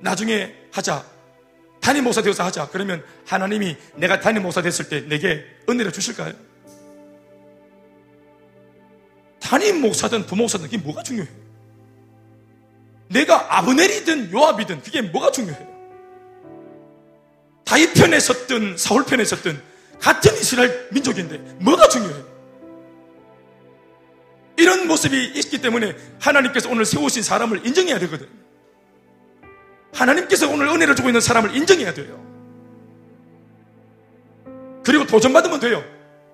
Speaker 1: 나중에 하자 담임 목사 되어서 하자 그러면 하나님이 내가 담임 목사 됐을 때 내게 은혜를 주실까요? 담임 목사든 부목사든 그게 뭐가 중요해요? 내가 아브넬이든 요압이든 그게 뭐가 중요해요? 다윗 편에 섰든 사울 편에 섰든 같은 이스라엘 민족인데 뭐가 중요해요? 이런 모습이 있기 때문에 하나님께서 오늘 세우신 사람을 인정해야 되거든. 하나님께서 오늘 은혜를 주고 있는 사람을 인정해야 돼요. 그리고 도전받으면 돼요.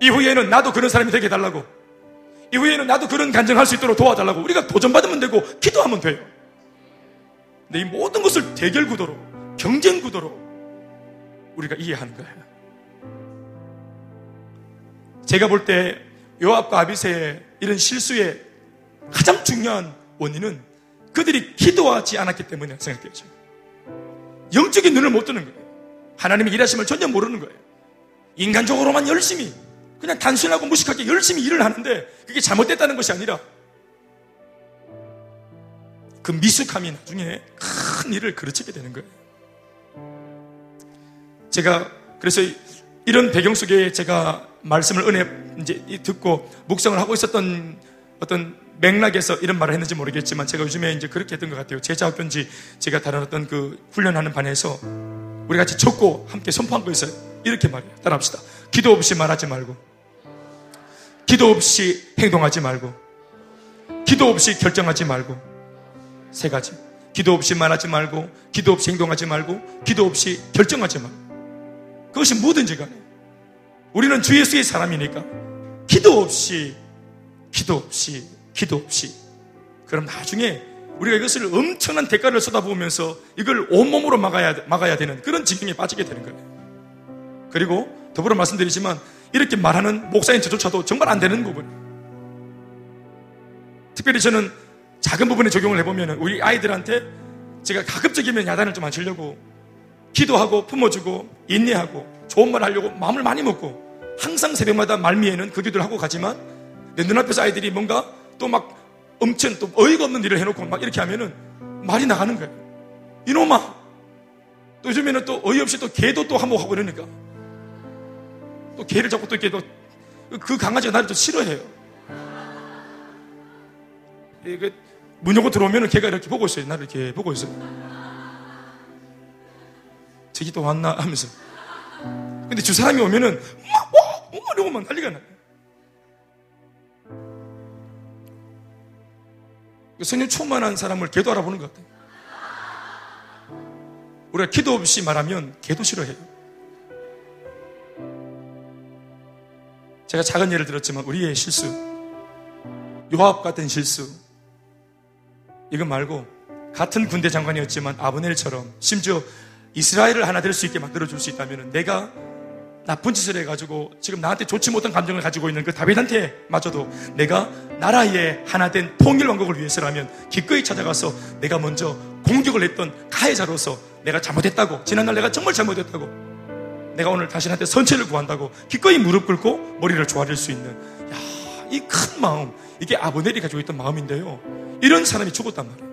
Speaker 1: 이후에는 나도 그런 사람이 되게 해달라고. 이후에는 나도 그런 간증할 수 있도록 도와달라고. 우리가 도전받으면 되고 기도하면 돼요. 근데 이 모든 것을 대결 구도로, 경쟁 구도로 우리가 이해하는 거예요. 제가 볼 때 요압과 아비세의 이런 실수의 가장 중요한 원인은 그들이 기도하지 않았기 때문에 생각돼요. 영적인 눈을 못 뜨는 거예요. 하나님의 일하심을 전혀 모르는 거예요. 인간적으로만 열심히 그냥 단순하고 무식하게 열심히 일을 하는데 그게 잘못됐다는 것이 아니라 그 미숙함이 나중에 큰 일을 그르치게 되는 거예요. 제가 그래서 이런 배경 속에 제가 말씀을 은혜 이제 듣고 묵상을 하고 있었던 어떤 맥락에서 이런 말을 했는지 모르겠지만 제가 요즘에 이제 그렇게 했던 것 같아요. 제자 학교인지 제가 다른 어떤 그 훈련하는 반에서 우리 같이 적고 함께 선포한 거 있어요. 이렇게 말해요. 따라합시다. 기도 없이 말하지 말고, 기도 없이 행동하지 말고, 기도 없이 결정하지 말고, 세 가지. 기도 없이 말하지 말고, 기도 없이 행동하지 말고, 기도 없이 결정하지 말고. 그것이 뭐든지 간에. 우리는 주 예수의 사람이니까, 기도 없이, 기도 없이, 기도 없이. 그럼 나중에 우리가 이것을 엄청난 대가를 쏟아부으면서 이걸 온몸으로 막아야, 막아야 되는 그런 지경에 빠지게 되는 거예요. 그리고 더불어 말씀드리지만 이렇게 말하는 목사인 저조차도 정말 안 되는 부분. 특별히 저는 작은 부분에 적용을 해보면 우리 아이들한테 제가 가급적이면 야단을 좀 안 치려고 기도하고 품어주고 인내하고 좋은 말 하려고 마음을 많이 먹고 항상 새벽마다 말미에는 그 기도를 하고 가지만 내 눈앞에서 아이들이 뭔가 또 막 엄청 또 어이가 없는 일을 해놓고 막 이렇게 하면은 말이 나가는 거예요. 이놈아! 또 요즘에는 또 어이없이 또 개도 또 한몫하고 이러니까 또 개를 잡고 또 이렇게 또 그 강아지가 나를 또 싫어해요. 이게 문 열고 들어오면 개가 이렇게 보고 있어요. 나를 이렇게 보고 있어요. 또 왔나 하면서. 근데 주 사람이 오면은 막 와, 뭐 이러고 막 난리가 나요. 성령 충만한 사람을 개도 알아보는 것 같아요. 우리가 기도 없이 말하면 개도 싫어해요. 제가 작은 예를 들었지만 우리의 실수, 요압 같은 실수, 이거 말고 같은 군대 장관이었지만 아브넬처럼 심지어 이스라엘을 하나 될 수 있게 만들어 줄 수 있다면 내가 나쁜 짓을 해가지고 지금 나한테 좋지 못한 감정을 가지고 있는 그 다윗한테 마저도 내가 나라의 하나 된 통일 왕국을 위해서라면 기꺼이 찾아가서 내가 먼저 공격을 했던 가해자로서 내가 잘못했다고 지난날 내가 정말 잘못했다고 내가 오늘 당신한테 선체를 구한다고 기꺼이 무릎 꿇고 머리를 조아릴 수 있는 이큰 마음 이게 아브넬이 가지고 있던 마음인데요. 이런 사람이 죽었단 말이에요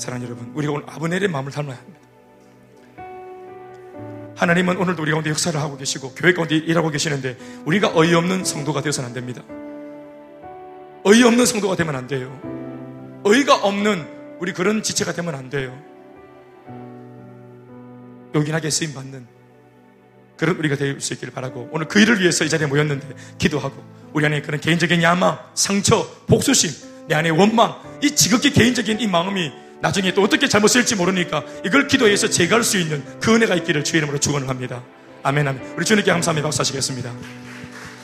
Speaker 1: 사랑하는 여러분 우리가 오늘 아브넬의 마음을 닮아야 합니다 하나님은 오늘도 우리 가운데 역사를 하고 계시고 교회 가운데 일하고 계시는데 우리가 어이없는 성도가 되어서는 안 됩니다. 어이없는 성도가 되면 안 돼요. 어이가 없는 우리 그런 지체가 되면 안 돼요. 요긴하게 쓰임 받는 그런 우리가 될 수 있기를 바라고 오늘 그 일을 위해서 이 자리에 모였는데 기도하고 우리 안에 그런 개인적인 야망, 상처, 복수심, 내 안에 원망, 이 지극히 개인적인 이 마음이 나중에 또 어떻게 잘못 쓸지 모르니까 이걸 기도해서 제거할 수 있는 그 은혜가 있기를 주의 이름으로 축원을 합니다. 아멘 아멘. 우리 주님께 감사하며 박수 하시겠습니다.